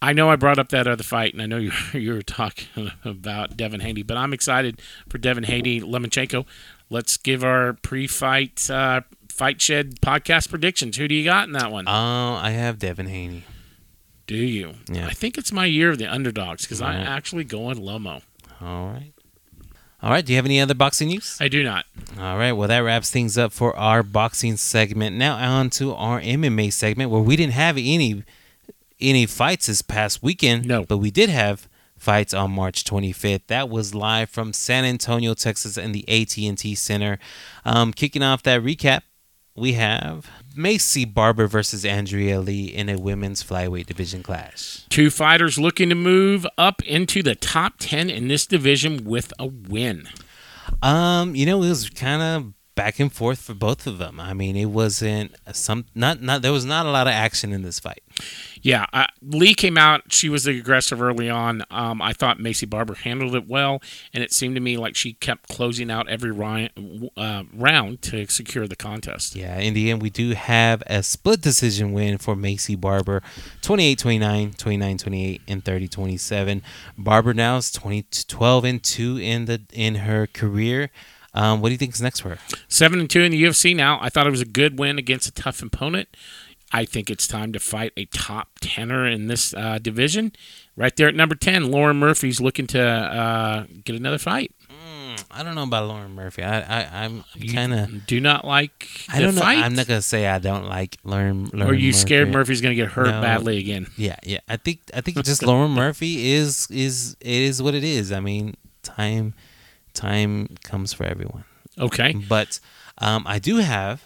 I know I brought up that other fight, and I know you you were talking about Devin Haney, but I'm excited for Devin Haney, Lomachenko. Let's give our pre-fight uh, fight shed podcast predictions. Who do you got in that one? Uh, I have Devin Haney. do you? Yeah. I think it's my year of the underdogs because I'm actually going Lomo. All right. All right. Do you have any other boxing news? I do not. All right. Well, that wraps things up for our boxing segment. Now on to our MMA segment, where we didn't have any any fights this past weekend. No. but we did have fights on March 25th. That was live from San Antonio, Texas, in the AT&T Center. Um, kicking off that recap, we have Maycee Barber versus Andrea Lee in a women's flyweight division clash. Two fighters looking to move up into the top 10 in this division with a win. Um, you know, it was kind of back and forth for both of them. I mean, it wasn't some not not there was not a lot of action in this fight. Yeah, uh, Lee came out. She was the aggressive early on. Um, I thought Maycee Barber handled it well, and it seemed to me like she kept closing out every ri- uh, round to secure the contest. Yeah, in the end, we do have a split decision win for Maycee Barber 28 29, 29 28, and 30 27. Barber now is 20, 12 and 2 in the in her career. Um, what do you think is next for her? Seven and two in the UFC now. I thought it was a good win against a tough opponent. I think it's time to fight a top tenor in this uh, division. Right there at number ten, Lauren Murphy's looking to uh, get another fight. I don't know about Lauren Murphy. I, I I'm kind of. do not like I don't know. fight? I'm not gonna say I don't like Lauren. Or Lauren are you scared Murphy's going to get hurt No. badly again? Yeah, yeah. I think I think just Lauren Murphy is is it is what it is. I mean, time time comes for everyone. Okay. But um, I do have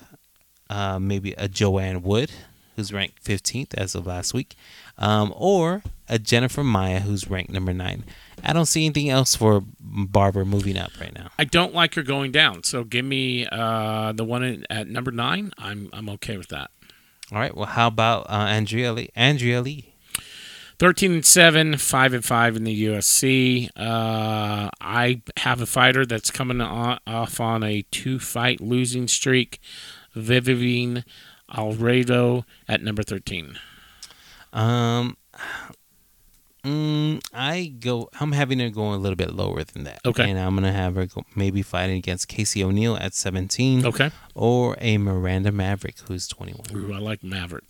uh, maybe a Joanne Wood, who's ranked 15th as of last week, um, or a Jennifer Maia, who's ranked number nine. I don't see anything else for Barber moving up right now. I don't like her going down. So give me uh, the one at, at number nine. I'm I'm okay with that. All right. Well, how about uh, Andrea Lee? Andrea Lee. Thirteen and seven, five and five in the UFC. Uh, I have a fighter that's coming on, off on a two-fight losing streak. Vivivine Alredo at number thirteen. Um, mm, I go. I'm having her going a little bit lower than that. Okay. And I'm gonna have her go, maybe fighting against Casey O'Neill at 17, Okay. or a Miranda Maverick who's 21. Ooh, I like Maverick.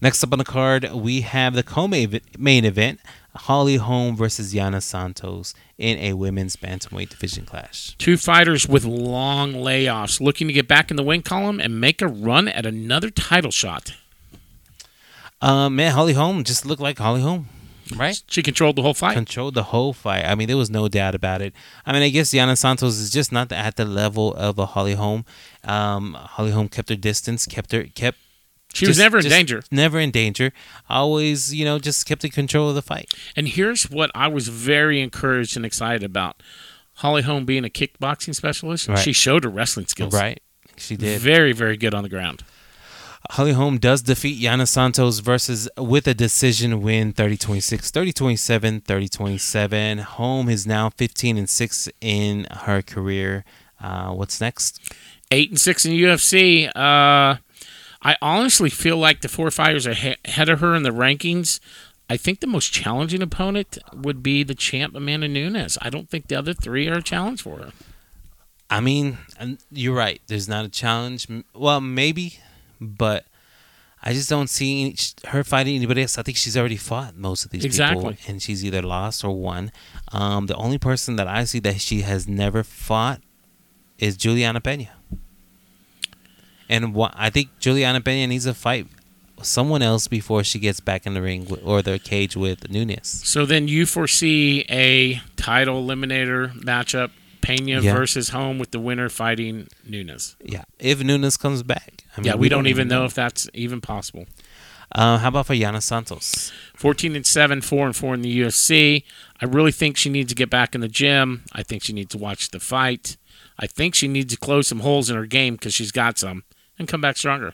Next up on the card, we have the co-main event. Holly Holm versus Yana Santos in a women's bantamweight division clash. Two fighters with long layoffs looking to get back in the win column and make a run at another title shot. Uh, man, Holly Holm just looked like Holly Holm, right? She controlled the whole fight. Controlled the whole fight. I mean, there was no doubt about it. I mean, I guess Yana Santos is just not at the level of a Holly Holm. Um, Holly Holm kept her distance, kept her kept she was never in danger. Never in danger. Always, you know, just kept in control of the fight. And here's what I was very encouraged and excited about. Holly Holm being a kickboxing specialist, Right. she showed her wrestling skills. Right. She did. Very, very good on the ground. Holly Holm does defeat Yana Santos versus with a decision win 30-26, 30-27, 30-27. Holm is now 15 and 6 in her career. Uh, what's next? Eight and six in UFC. Uh, I honestly feel like the four fighters ahead of her in the rankings. I think the most challenging opponent would be the champ Amanda Nunes. I don't think the other three are a challenge for her. I mean, you're right. There's not a challenge. Well, maybe, but I just don't see any- her fighting anybody else. I think she's already fought most of these Exactly. people, and she's either lost or won. Um, the only person that I see that she has never fought is Juliana Pena. And wha- I think Juliana Pena needs to fight someone else before she gets back in the ring with, or the cage with Nunes. So then you foresee a title eliminator matchup, Pena Yeah. versus Holm, with the winner fighting Nunes. Yeah, if Nunes comes back. I mean, yeah, we, don't, even know if that's even possible. Uh, how about for Yana Santos? 14 and 7, 4 and 4 in the UFC. I really think she needs to get back in the gym. I think she needs to watch the fight. I think she needs to close some holes in her game because she's got some and come back stronger.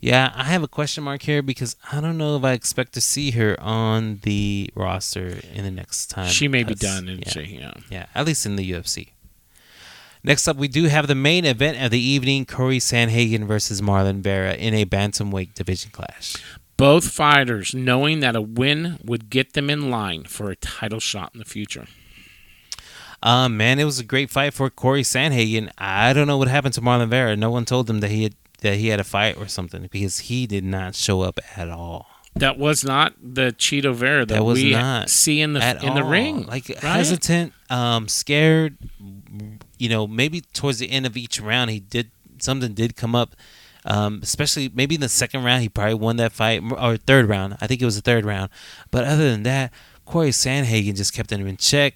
Yeah, I have a question mark here because I don't know if I expect to see her on the roster in the next time. she may be done, and yeah, she, yeah. yeah, at least in the UFC. Next up, we do have the main event of the evening: Corey Sandhagen versus Marlon Vera in a bantamweight division clash. Both fighters knowing that a win would get them in line for a title shot in the future. Uh, man, it was a great fight for Corey Sandhagen. I don't know what happened to Marlon Vera. No one told him that he had that he had a fight or something because he did not show up at all. That was not the Chito Vera that, That was we not see in the in the ring. Like right? hesitant, um, scared. You know, maybe towards the end of each round, he did something did come up. Um, especially maybe in the second round, he probably won that fight or third round. I think it was the third round. But other than that, Corey Sandhagen just kept him in check.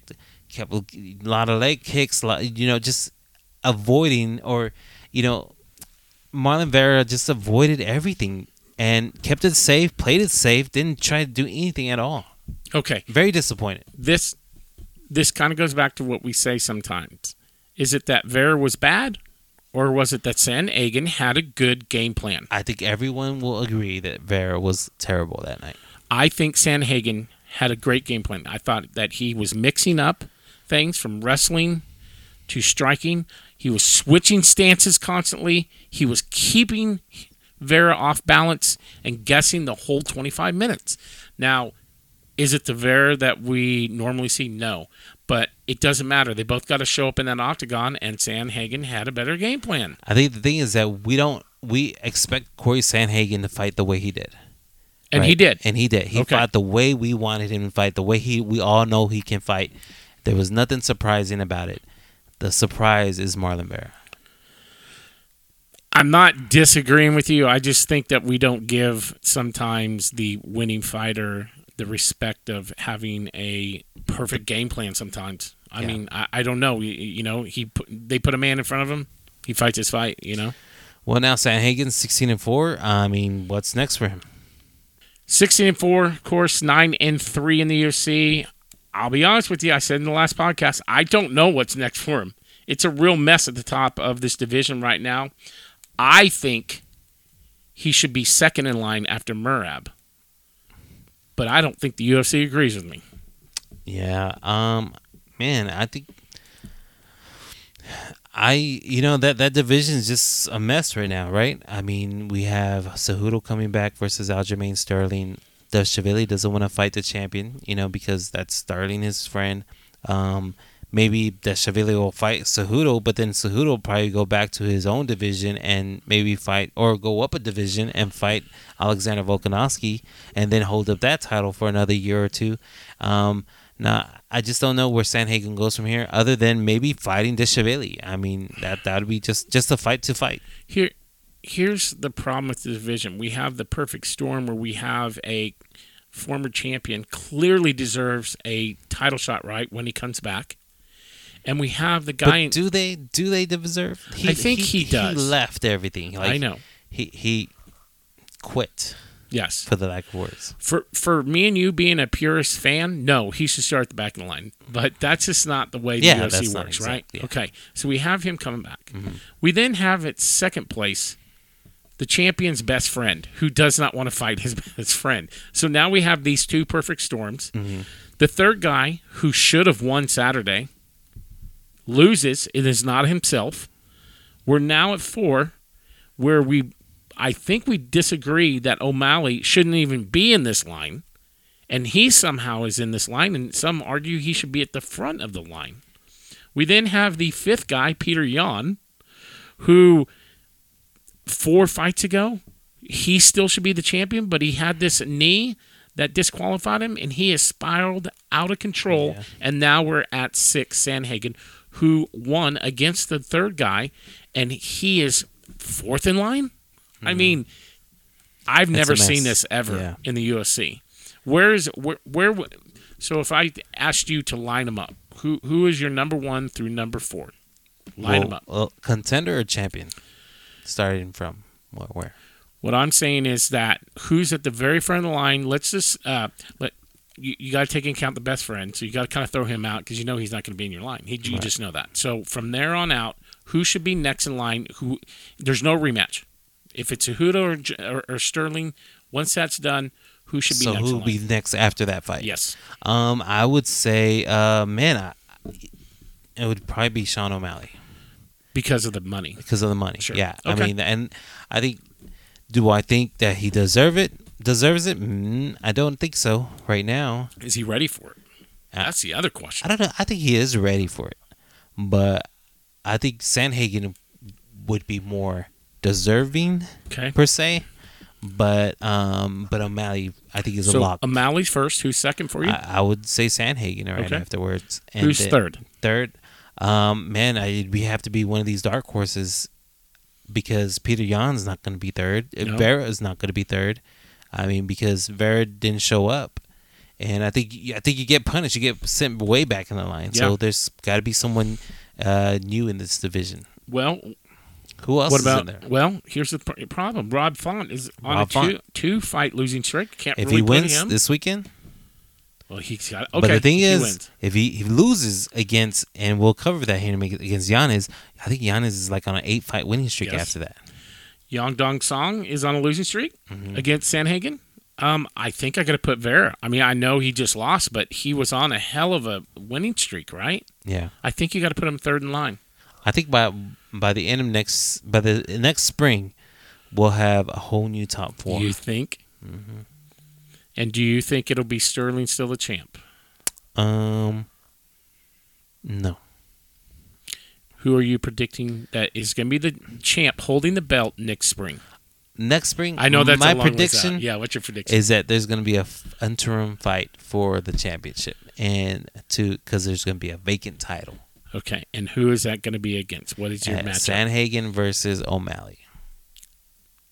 Kept a lot of leg kicks. Lot, you know, just avoiding or you know, Marlon Vera just avoided everything and kept it safe, played it safe, didn't try to do anything at all. Okay, Very disappointed. this this kind of goes back to what we say sometimes. Is it that Vera was bad, or was it that Sandhagen had a good game plan? I think everyone will agree that Vera was terrible that night. I think Sandhagen had a great game plan. I thought that he was mixing up things from wrestling to striking. He was switching stances constantly. He was keeping Vera off balance and guessing the whole 25 minutes. Now, is it the Vera that we normally see? No. But it doesn't matter. They both got to show up in that octagon, and Sandhagen had a better game plan. I think the thing is that we don't we expect Corey Sandhagen to fight the way he did. And right? he did. And he did. He Okay. fought the way we wanted him to fight, the way he we all know he can fight. There was nothing surprising about it. The surprise is Marlon Vera. I'm not disagreeing with you. I just think that we don't give sometimes the winning fighter the respect of having a perfect game plan. Sometimes, I Yeah. mean, I, I don't know. You, you know, he put, they put a man in front of him. He fights his fight. You know, Well, now Sandhagen's sixteen and four. I mean, what's next for him? sixteen and four, of course, nine and three in the UFC. I'll be honest with you. I said in the last podcast, I don't know what's next for him. It's a real mess at the top of this division right now. I think he should be second in line after Merab. But I don't think the UFC agrees with me. Yeah. Um. Man, I think. I you know that that division is just a mess right now, right? I mean, we have Cejudo coming back versus Aljamain Sterling. Dushavili doesn't want to fight the champion, you know, because that's Sterling his friend. Um, maybe Deshevili will fight Cejudo, but then Cejudo will probably go back to his own division and maybe fight or go up a division and fight Alexander Volkanovski and then hold up that title for another year or two. Um, now, I just don't know where Sandhagen goes from here, other than maybe fighting Deshevili. I mean, that that would be just just a fight to fight. Here, here's the problem with the division. We have the perfect storm where we have a former champion clearly deserves a title shot right when he comes back. And we have the guy. But do they do they deserve? I think he does. He left everything. Like, I know. He he quit Yes. for the lack of words. For for me and you being a purist fan, no, he should start at the back of the line. But that's just not the way the Yeah, UFC works, exact- right? yeah. Okay. So we have him coming back. Mm-hmm. We then have at second place the champion's best friend, who does not want to fight his best friend. So now we have these two perfect storms. Mm-hmm. The third guy, who should have won Saturday, loses. It is not himself. We're now at four, where we, I think we disagree that O'Malley shouldn't even be in this line, and he somehow is in this line, and some argue he should be at the front of the line. We then have the fifth guy, Peter Yan, who four fights ago, he still should be the champion, but he had this knee that disqualified him, and he has spiraled out of control. Yeah. And now we're at six, Sandhagen, who won against the third guy, and he is fourth in line. I mean, I've never seen this ever Yeah. in the UFC. Where is where where? So if I asked you to line them up, who who is your number one through number four? Line them up. well, contender or champion? Starting from where? where? What I'm saying is that who's at the very front of the line. Let's just uh, let you, you got to take into account the best friend, so you got to kind of throw him out because you know he's not going to be in your line. He, you Right. just know that. So from there on out, who should be next in line? Who there's no rematch. If it's Cejudo or, or, or Sterling, once that's done, who should be So next who will be next after that fight? yes, Um, I would say, uh, man, I, it would probably be Sean O'Malley because of the money. because of the money. Sure. Yeah, Okay. I mean, and I think, do I think that he deserve it? Deserves it? Mm, I don't think so right now. Is he ready for it? That's the other question. I don't know. I think he is ready for it, but I think Sandhagen would be more deserving Okay. per se. But um, but O'Malley, I think is a So lock. O'Malley's first. Who's second for you? I, I would say Sandhagen right Okay. afterwards. And Who's third? Third, um, man, I we have to be one of these dark horses because Peter Yan's not going to be third. No. Vera is not going to be third. I mean, because Vera didn't show up, and I think I think you get punished. You get sent way back in the line. Yeah. So there's got to be someone uh, new in this division. Well, Who else what is about? in there? Well, here's the pr- problem. Rob Font is on Rob a two, two fight losing streak. Can't If really he wins him. this weekend, well, he's got. Okay, but the thing is, wins. if he, he loses against, and we'll cover that here against Yanez, I think Yanez is like on an eight fight winning streak Yes. after that. Yang Dong Song is on a losing streak Mm-hmm. against Sandhagen. Um, I think I got to put Vera. I mean, I know he just lost, but he was on a hell of a winning streak, right? Yeah. I think you got to put him third in line. I think by by the end of next by the next spring, we'll have a whole new top four. You think? Mm-hmm. And do you think it'll be Sterling still the champ? Um, no, Who are you predicting that is going to be the champ holding the belt next spring? next spring. I know that's my prediction. Yeah, what's your prediction? is that there's going to be a f- interim fight for the championship, and to because there's going to be a vacant title. okay, and who is that going to be against? What is your Uh, matchup? Sandhagen versus O'Malley.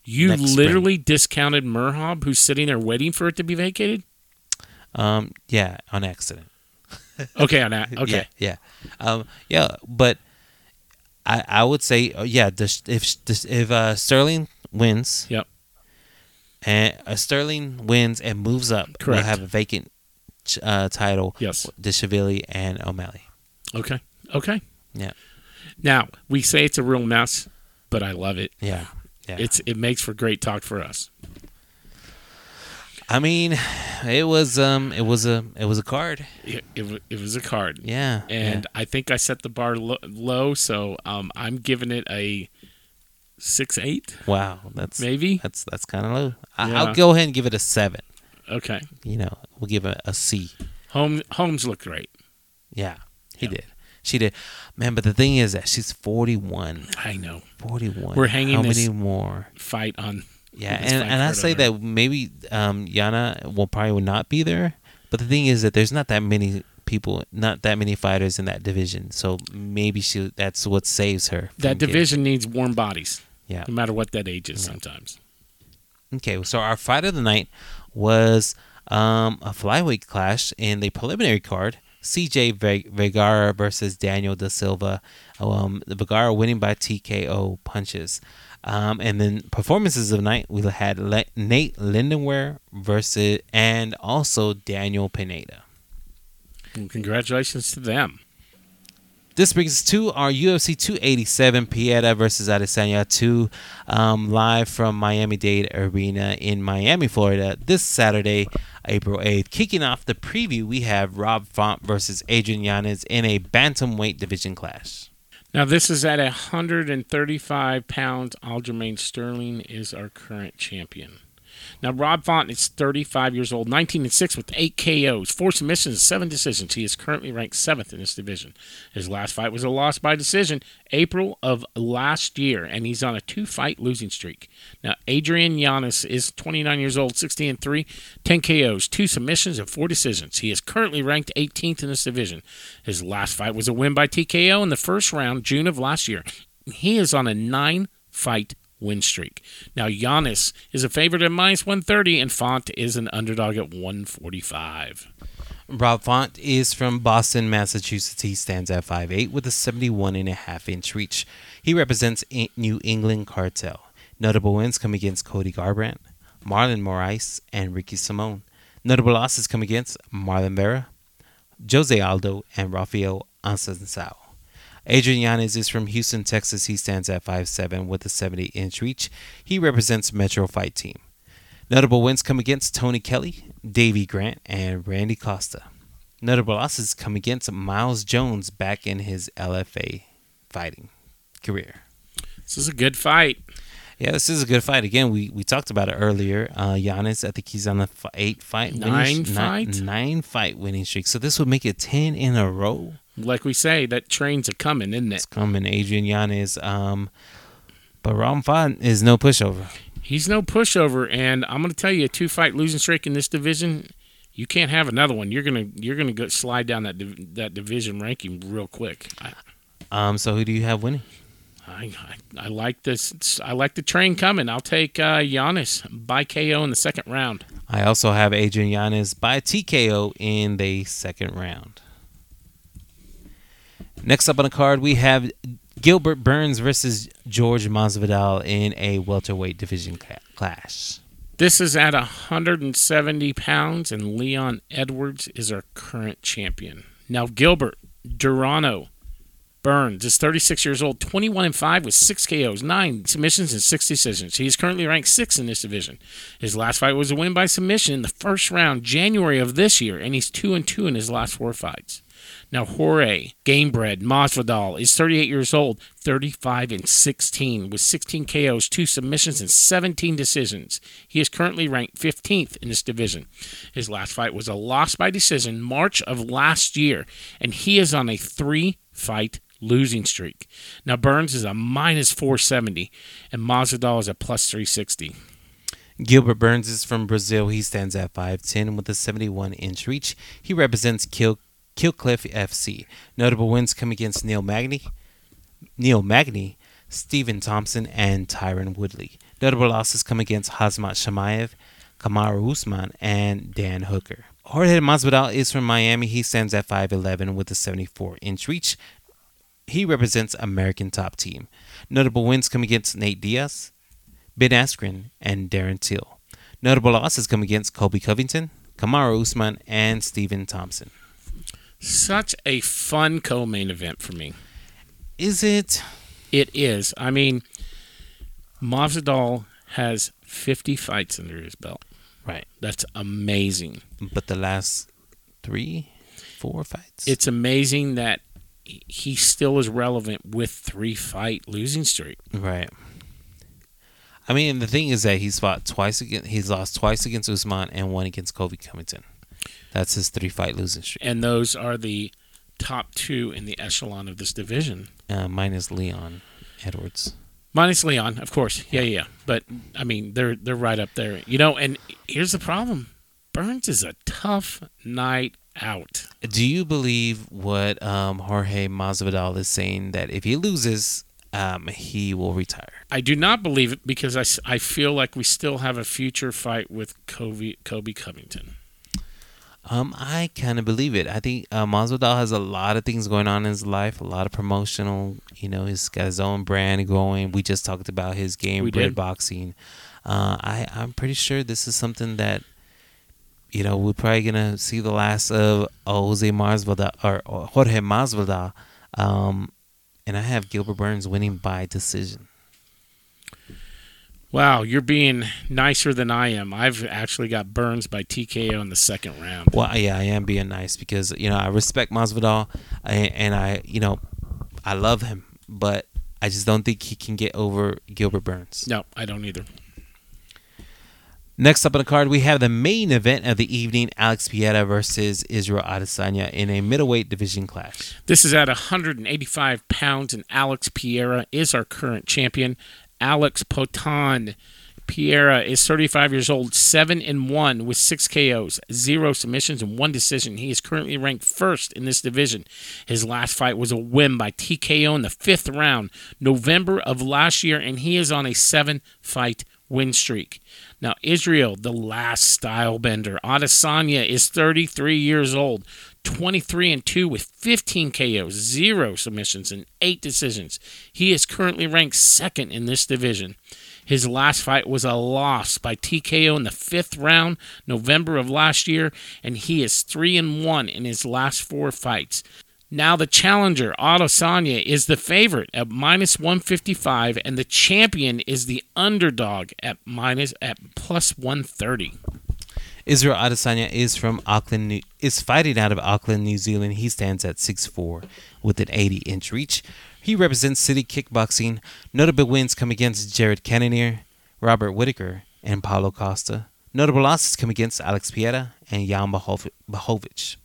you next spring. literally discounted Merab, who's sitting there waiting for it to be vacated. Um, yeah, on accident. Okay, on that. Okay, Yeah, yeah, um, yeah. But I I would say uh, yeah. This, if this, if uh, Sterling wins, Yep. and uh, Sterling wins and moves up, we'll have a vacant ch- uh, title. Yes. Deshevili and O'Malley. Okay. Okay. Yeah. Now we say it's a real mess, but I love it. Yeah, yeah. It's it makes for great talk for us. I mean, it was um, it was a it was a card. It, it, it was a card, Yeah, and I think I set the bar lo- low, so um, I'm giving it a six eight, wow, that's maybe. that's that's kind of low. I, Yeah. I'll go ahead and give it a seven. Okay. You know, we'll give it a C. Home Holmes looked great. Yeah, he Yeah. did. She did, man. But the thing is that she's 41. I know. 41. We're hanging How this- many more? Fight on. Yeah, and, and I say that maybe um, Yana will probably will not be there. But the thing is that there's not that many people, not that many fighters in that division. So maybe she that's what saves her. That getting- division needs warm bodies, Yeah. no matter what that age is. Sometimes. Okay, so our fight of the night was um, a flyweight clash in the preliminary card. CJ Ve- Vergara versus Daniel Da Silva. Um, the Vergara winning by TKO punches. Um, and then performances of the night, we had Le- Nate Landwehr versus and also Daniel Pineda. Congratulations to them. This brings us to our UFC 287 Pereira versus Adesanya 2 um, live from Miami Dade Arena in Miami, Florida this Saturday, April 8th. Kicking off the preview, we have Rob Font versus Adrian Yanez in a bantamweight division clash. Now this is at 135 pounds. Aljamain Sterling is our current champion. Now Rob Font is 35 years old, 19 and 6 with 8 KOs, 4 submissions, and 7 decisions. He is currently ranked 7th in this division. His last fight was a loss by decision April of last year, and he's on a two-fight losing streak. Now Adrian Yanez is 29 years old, 16 and 3, 10 KOs, 2 submissions, and 4 decisions. He is currently ranked 18th in this division. His last fight was a win by TKO in the first round, June of last year. He is on a nine-fight win streak. Now Yanez is a favorite at minus 130, and Font is an underdog at 145. Rob Font is from Boston, Massachusetts. He stands at 5'8 with a 71 and a half inch reach. He represents New England Cartel. Notable wins come against Cody Garbrandt, Marlon Moraes, and Ricky Simon. Notable losses come against Marlon Vera, Jose Aldo, and Rafael Ansensao. Adrian Yanez is from Houston, Texas. He stands at 5'7 with a 70 inch reach. He represents Metro Fight Team. Notable wins come against Tony Kelly, Davey Grant, and Randy Costa. Notable losses come against Miles Jones back in his LFA fighting career. This is a good fight. Yeah, this is a good fight. Again, we, we talked about it earlier. Uh, Yanez, I think he's on a f- eight fight winning Nine sh- fight? nine, nine fight winning streak. So this would make it ten in a row. Like we say, that train's a coming, isn't it? It's coming, Adrian Yanez. Um, but Rob Font is no pushover. He's no pushover, and I'm going to tell you, a two-fight losing streak in this division, you can't have another one. You're gonna you're gonna go slide down that div- that division ranking real quick. I, Um, so who do you have winning? I, I, I like this. I like the train coming. I'll take uh, Yanez by KO in the second round. I also have Adrian Yanez by TKO in the second round. Next up on the card, we have Gilbert Burns versus George Masvidal in a welterweight division cla- clash. This is at 170 pounds, and Leon Edwards is our current champion. Now, Gilbert Durinho Burns is 36 years old, 21 and 5 with 6 KOs, 9 submissions, and 6 decisions. He is currently ranked 6th in this division. His last fight was a win by submission in the first round, January of this year, and he's 2 and 2 in his last 4 fights. Now, Jorge Gamebred Masvidal is 38 years old, 35 and 16, with 16 KOs, 2 submissions, and 17 decisions. He is currently ranked 15th in this division. His last fight was a loss by decision March of last year, and he is on a three fight losing streak. Now, Burns is a minus 470, and Masvidal is a plus 360. Gilbert Burns is from Brazil. He stands at 5'10 with a 71 inch reach. He represents Kill, Killcliff FC. Notable wins come against Neil Magny, Neil Magny, Stephen Thompson, and Tyron Woodley. Notable losses come against Khamzat Chimaev, Kamaru Usman, and Dan Hooker. Jorge Masvidal is from Miami. He stands at 5'11 with a 74 inch reach. He represents American Top Team. Notable wins come against Nate Diaz, Ben Askren, and Darren Till. Notable losses come against Colby Covington, Kamaru Usman, and Stephen Thompson. Such a fun co main event for me. Is it? It is. I mean, Masvidal has 50 fights under his belt. Right. That's amazing. But the last three, four fights? It's amazing that he- he still is relevant with three fight losing streak. right. I mean, the thing is that he's fought twice against, he's lost twice against Usman and one against Colby Covington. That's his three fight losing streak. And those are the top two in the echelon of this division. Uh, minus Leon Edwards. Minus Leon, of course. Yeah, yeah. But I mean, they're they're right up there. You know, and here's the problem: Burns is a tough night out. Do you believe what um, Jorge Masvidal is saying that if he loses, um, he will retire? I do not believe it because I, I feel like we still have a future fight with Colby Colby Covington. Um, I kind of believe it. I think uh, Masvidal has a lot of things going on in his life, a lot of promotional. You know, he's got his own brand going. We just talked about his game, We Bread did. Boxing. Uh, I I'm pretty sure this is something that, you know, we're probably gonna see the last of uh, Jose Masvidal or, or Jorge Masvidal. Um, and I have Gilbert Burns winning by decision. Wow, you're being nicer than I am. I've actually got Burns by TKO in the second round. Well, yeah, I am being nice because you know I respect Masvidal, and, and I, you know, I love him, but I just don't think he can get over Gilbert Burns. No, I don't either. Next up on the card, we have the main event of the evening: Alex Pereira versus Israel Adesanya in a middleweight division clash. This is at 185 pounds, and Alex Pereira is our current champion. Alex Poatan. Pereira is 35 years old, 7 and 1 with 6 KOs, 0 submissions, and 1 decision. He is currently ranked first in this division. His last fight was a win by TKO in the fifth round, November of last year, and he is on a 7 fight win streak. Now, Israel, the last style bender. Adesanya is 33 years old, 23 and 2 with 15 KOs, 0 submissions, and 8 decisions. He is currently ranked second in this division. His last fight was a loss by TKO in the fifth round, November of last year, and he is 3 and 1 in his last four fights. Now the challenger, Adesanya, is the favorite at minus 155, and the champion is the underdog at minus at plus 130. Israel Adesanya is from Auckland, New- is fighting out of Auckland, New Zealand. He stands at 6'4 with an 80 inch reach. He represents City Kickboxing. Notable wins come against Jared Cannonier, Robert Whitaker, and Paulo Costa. Notable losses come against Alex Pereira and Jan. Blachowicz.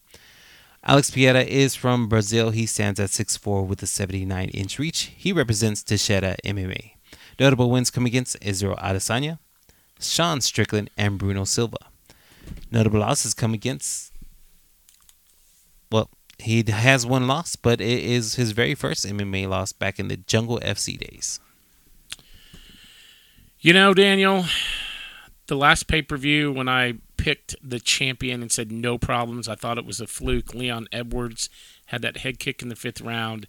Alex Pereira is from Brazil. He stands at 6'4 with a 79 inch reach. He represents Teixeira MMA. Notable wins come against Israel Adesanya, Sean Strickland, and Bruno Silva. Notable losses come against. Well, he has one loss, but it is his very first MMA loss back in the Jungle FC days. You know, Daniel, the last pay per view when I picked the champion and said no problems, I thought it was a fluke. Leon Edwards had that head kick in the fifth round.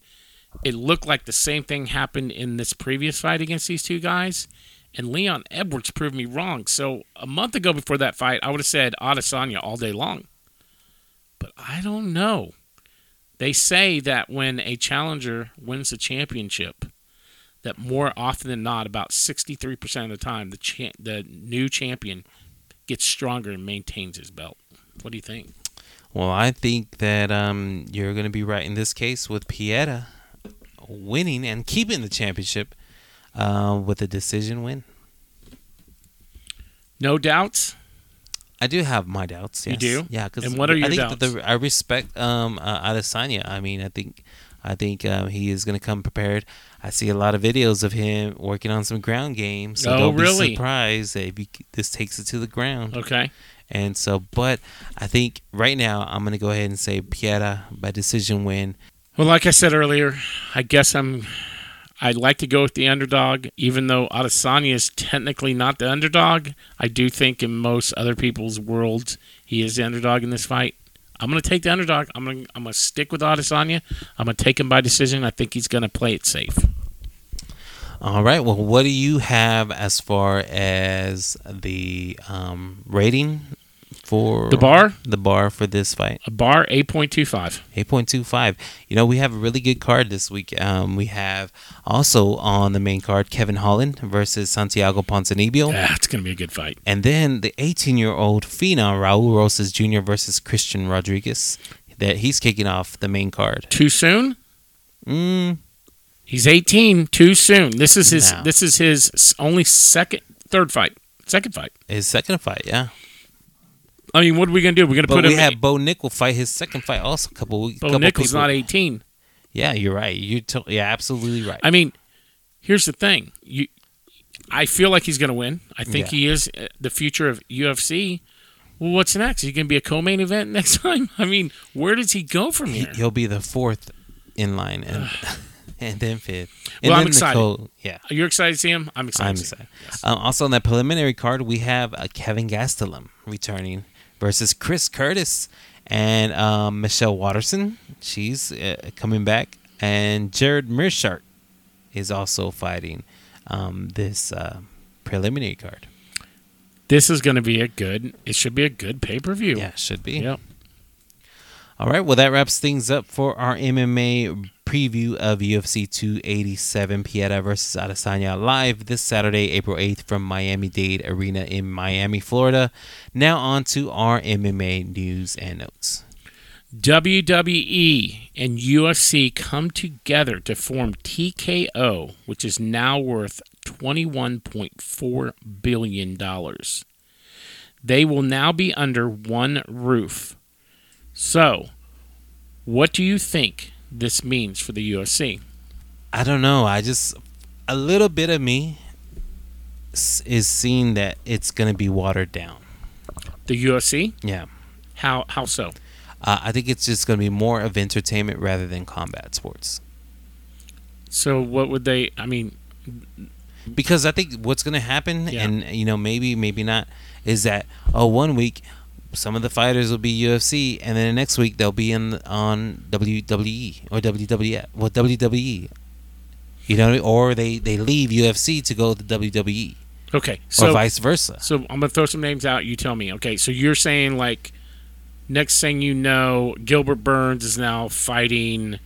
It looked like the same thing happened in this previous fight against these two guys, and Leon Edwards proved me wrong. So a month ago before that fight, I would have said Adesanya all day long. But I don't know. They say that when a challenger wins a championship, that more often than not, about 63% of the time, the cha- the new champion gets stronger and maintains his belt. What do you think? Well, I think that um, you're going to be right in this case with Pereira winning and keeping the championship uh, with a decision win. No doubts. I do have my doubts. You do? Yeah. Cause And what are your I think doubts? That the, I respect um, uh, Adesanya. I mean, I think I think um, he is going to come prepared. I see a lot of videos of him working on some ground games. So Oh, don't really? be surprised if this takes it to the ground. Okay. And so, but I think right now I'm going to go ahead and say Pereira by decision win. Well, like I said earlier, I guess I'm. I'd like to go with the underdog, even though Adesanya is technically not the underdog. I do think in most other people's worlds he is the underdog in this fight. I'm going to take the underdog. I'm going. I'm going to stick with Adesanya. I'm going to take him by decision. I think he's going to play it safe. All right. Well, what do you have as far as the um, rating for The bar? The bar for this fight. A bar 8.25. 8.25. You know, we have a really good card this week. Um, we have also on the main card Kevin Holland versus Santiago Ponzinibbio. Yeah, it's to be a good fight. And then the 18 year old Phenom Raul Rosas Jr. versus Christian Rodriguez. That he's kicking off the main card. Too soon? Mm, He's 18. Too soon. This is his. No. This is his only second, third fight. Second fight. his second fight, yeah. I mean, what are we gonna do? We're gonna But put we him. have Bo Nickal fight his second fight also a couple weeks. Bo couple Nichols people- not 18. Yeah, you're right. You to- yeah, absolutely right. I mean, here's the thing. You, I feel like he's gonna win. I think Yeah. he is uh, the future of UFC. Well, what's next? Is he gonna be a co-main event next time? I mean, where does he go from here? he'll be the fourth in line and and then fifth. And Well, I'm excited. Nicole- yeah. Are you excited to see him? I'm excited. I'm to see him. excited. Yes. Um, also on that preliminary card, we have uh, Kelvin Gastelum returning versus Chris Curtis and um, Michelle Waterson. She's uh, coming back, and Jared Mearshart is also fighting um, this uh, preliminary card. This is going to be a good. It should be a good pay per view. Yeah, should be. Yep. All right. Well, that wraps things up for our MMA preview of UFC 287 Pereira versus Adesanya live this Saturday, April 8th from Miami Dade Arena in Miami, Florida. Now on to our MMA news and notes. WWE and UFC come together to form TKO, which is now worth $21.4 billion. They will now be under one roof. So, what do you think this means for the UFC? I don't know. I just a little bit of me is seeing that it's going to be watered down. The UFC? Yeah. How how so? Uh, I think it's just going to be more of entertainment rather than combat sports. So what would they I mean, because I think what's going to happen, Yeah. and you know maybe maybe not, is that oh one week some of the fighters will be UFC, and then the next week they'll be in on WWE or WWF, well WWE, you know, or they they leave UFC to go to WWE okay. or So vice versa. So I'm gonna throw some names out. You tell me. Okay, so you're saying like next thing you know, Gilbert Burns is now fighting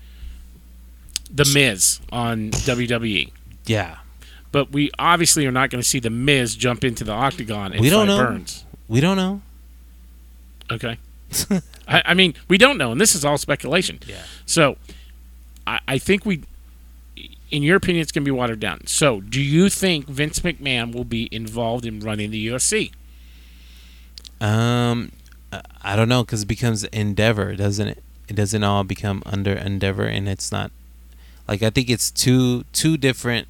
the Miz on WWE. Yeah, But we obviously are not going to see the Miz jump into the octagon and We don't know. Burns. we don't know. Okay. I, I mean, we don't know, and this is all speculation. Yeah. So, I, I think we, in your opinion, it's going to be watered down. So, do you think Vince McMahon will be involved in running the UFC? Um, I- don't know because it becomes Endeavor, doesn't it? It doesn't all become under Endeavor, and it's not like I think it's two two different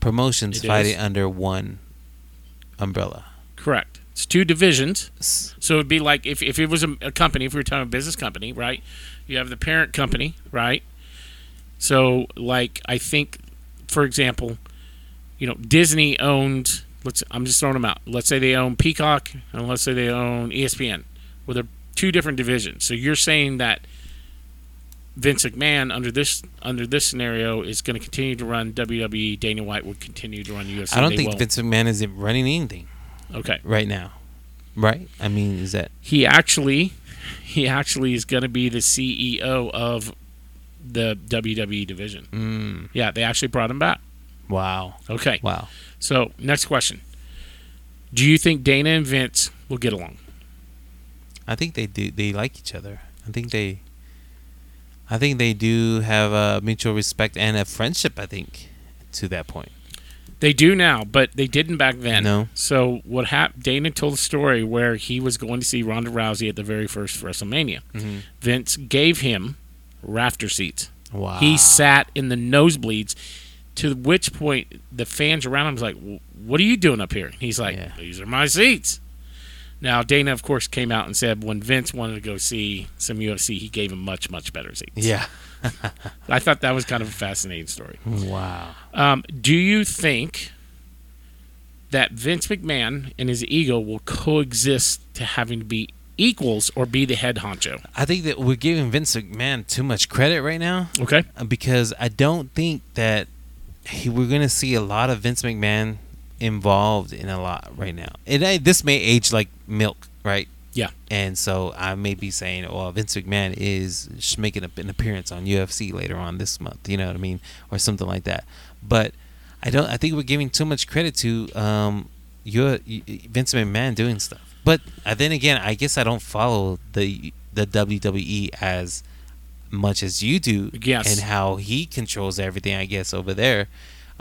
promotions It fighting is. under one umbrella. Correct. It's two divisions. So it'd be like if, if it was a, a company, if we were talking a business company, right? You have the parent company, right? So like I think, for example, you know Disney owned. Let's I'm just throwing them out. Let's say they own Peacock, and let's say they own ESPN. Well, they're two different divisions. So you're saying that Vince McMahon under this under this scenario is going to continue to run WWE. Dana White would continue to run UFC. I don't They think won't. Vince McMahon is running anything Okay. right now, right? I mean, is that he actually he actually is going to be the CEO of the WWE division. mm, Yeah, they actually brought him back. wow, Okay. wow? So, next question. Do you think Dana and Vince will get along? I think they do. They like each other. I think they. I think they do have a mutual respect and a friendship. I think to that point. They do now, but they didn't back then. No. So, what happened? Dana told a story where he was going to see Ronda Rousey at the very first WrestleMania. Mm-hmm. Vince gave him rafter seats. Wow. He sat in the nosebleeds. To which point the fans around him was like, "What are you doing up here?" He's like, Yeah. "These are my seats." Now Dana, of course, came out and said when Vince wanted to go see some UFC, he gave him much much better seats. Yeah. I thought that was kind of a fascinating story. Wow. Um, do you think that Vince McMahon and his ego will coexist to having to be equals or be the head honcho? I think that we're giving Vince McMahon too much credit right now Okay. uh, because I don't think that he, we're going to see a lot of Vince McMahon involved in a lot right now. And I, this may age like milk, right? Yeah. And so I may be saying, well, Vince McMahon is making an appearance on UFC later on this month. You know what I mean, or something like that. But I don't. I think we're giving too much credit to um, your Vince McMahon doing stuff. But then again, I guess I don't follow the the WWE as much as you do, Yes. and how he controls everything. I guess over there.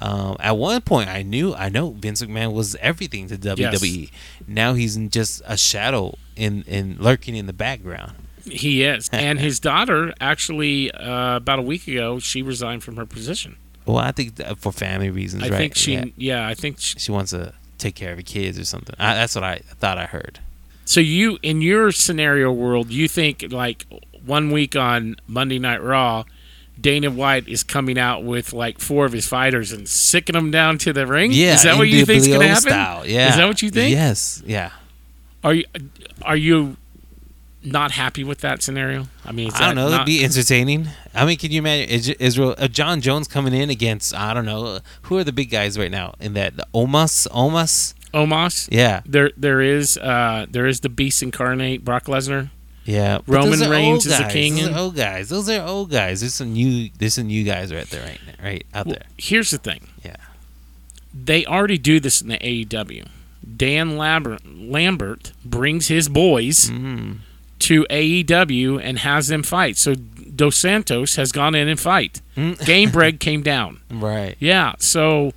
Um, at one point, I knew I know Vince McMahon was everything to WWE. Now he's just a shadow in in lurking in the background. He is, and his daughter actually uh, about a week ago she resigned from her position. Well, I think that for family reasons, I right? think she, Yeah. yeah, I think. She, she wants to take care of her kids or something. I, that's what I thought I heard. so you, in your scenario world, you think like one week on Monday Night Raw, Dana White is coming out with like four of his fighters and sicking them down to the ring. Yeah, is that what you think's going to happen? Style. Yeah, Is that what you think? Yes. Yeah. Are you are you not happy with that scenario? I mean, I don't know. It'd be entertaining. I mean, can you imagine Israel, uh, Jon Jones coming in against I don't know who are the big guys right now in that the Omas, Omas. Omos. Yeah, There there is uh there is the beast incarnate Brock Lesnar. Yeah. Roman Reigns is a king Those and- are old guys. Those are old guys. There's some new. There's some new guys right there, right, right out Well, there. here's the thing. Yeah. They already do this in the AEW. Dan Lambert, Lambert brings his boys Mm. to AEW and has them fight. So Dos Santos has gone in and fight. Mm. Gamebred came down. Right. Yeah. So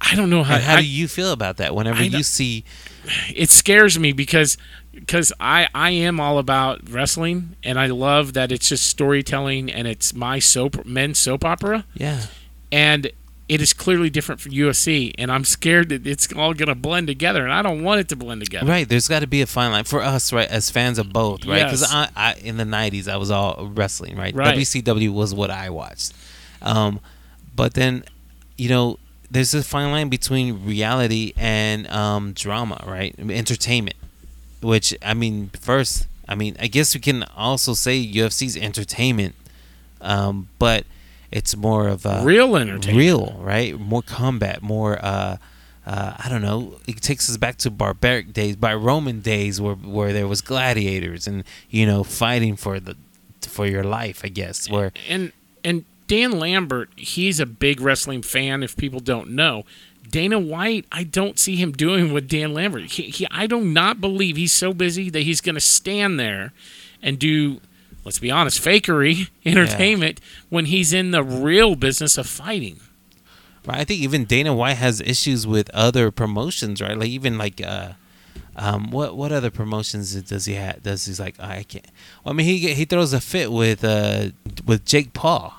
I don't know how. And how I- do you feel about that? Whenever you see, it scares me because because I I am all about wrestling and I love that it's just storytelling and it's my soap men's soap opera yeah, and it is clearly different from UFC and I'm scared that it's all going to blend together and I don't want it to blend together. right. There's got to be a fine line for us, right, as fans of both, right? Because Yes. I, I, in the '90s, I was all wrestling, right? Right. WCW was what I watched. Um, but then, you know, there's a fine line between reality and um, drama, right? Entertainment. Which I mean, first, I mean, I guess we can also say UFC's entertainment, um, but it's more of a Real entertainment. real, right? More combat, more. Uh, uh, I don't know. It takes us back to barbaric days, by Roman days, where where there was gladiators and you know fighting for the for your life. I guess where And and Dan Lambert, he's a big wrestling fan if people don't know. Dana White, I don't see him doing what Dan Lambert. He, he I do not believe he's so busy that he's going to stand there and do let's be honest, fakery entertainment when he's in the real business of fighting. right, I think even Dana White has issues with other promotions, right? Like even like. Uh, um, what what other promotions does he have? Does he's like I can't. Well, I mean, he he throws a fit with uh with Jake Paul,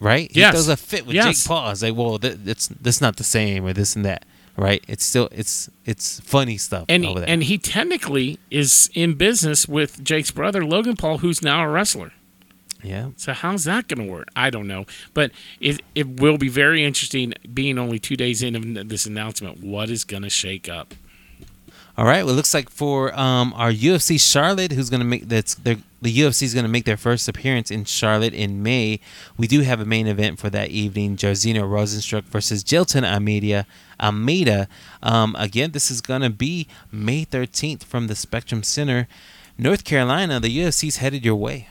right? He Yes. throws a fit with Yes. Jake Paul. It's like, well, th- that's that's not the same, or this and that, right? It's still it's it's funny stuff And over there. and he technically is in business with Jake's brother Logan Paul who's now a wrestler. yeah, So how's that going to work? I don't know, but it it will be very interesting. Being only two days in of this announcement, what is going to shake up? All right. Well, it looks like for um, our UFC Charlotte, who's going to make that's their, the UFC is going to make their first appearance in Charlotte in May. We do have a main event for that evening: Jairzinho Rozenstruik versus Jilton Almeida. Almeida. Um, again, this is going to be May 13th from the Spectrum Center, North Carolina. The UFC's headed your way.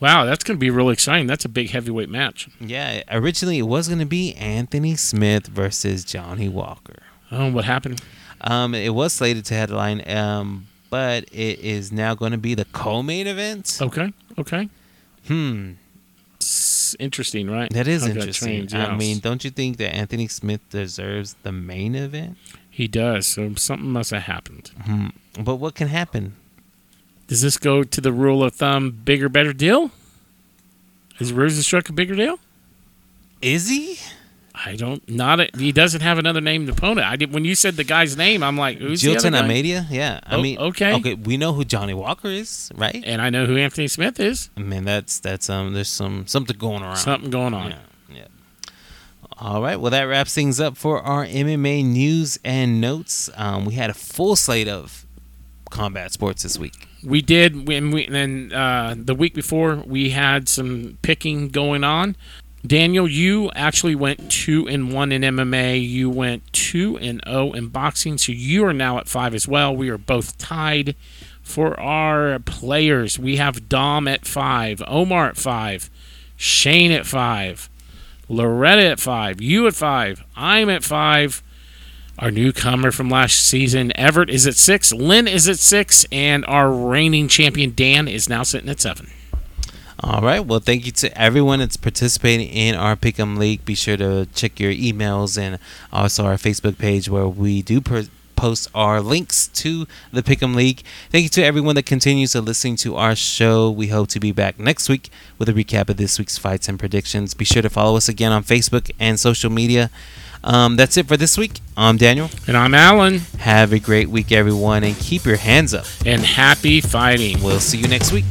Wow, that's going to be really exciting. That's a big heavyweight match. Yeah. Originally, it was going to be Anthony Smith versus Johnny Walker. Oh, what happened? Um, it was slated to headline, um, but it is now going to be the co-main event. Okay, okay. Hmm, It's interesting, right? that is How interesting. I mean, don't you think that Anthony Smith deserves the main event? he does. So something must have happened. Hmm. But what can happen? Does this go to the rule of thumb? Bigger, better deal? Is Rozenstruik a bigger deal? Is he? I don't. Not. A, he doesn't have another named opponent. I did when you said the guy's name. I'm like, who's Jilton? Almeida? Yeah. I Oh, mean, okay. Okay, we know who Johnny Walker is, right? And I know who Anthony Smith is. I mean, that's that's um, there's some something going around. Something going on. Yeah, yeah. All right. Well, that wraps things up for our MMA news and notes. Um, we had a full slate of combat sports this week. We did when we and uh, the week before we had some picking going on. Daniel, you actually went two and one in MMA. You went two and zero in boxing, so you are now at five as well. We are both tied for our players. We have Dom at five, Omar at five, Shane at five, Loretta at five, you at five, I'm at five. Our newcomer from last season, Everett, is at six. Lynn is at six, and our reigning champion Dan is now sitting at seven. All right. Well, thank you to everyone that's participating in our Pick'em League. Be sure to check your emails and also our Facebook page where we do per- post our links to the Pick'em League. Thank you to everyone that continues to listen to our show. We hope to be back next week with a recap of this week's fights and predictions. Be sure to follow us again on Facebook and social media. Um, that's it for this week. I'm Daniel. And I'm Alan. Have a great week, everyone, and keep your hands up. And happy fighting. We'll see you next week.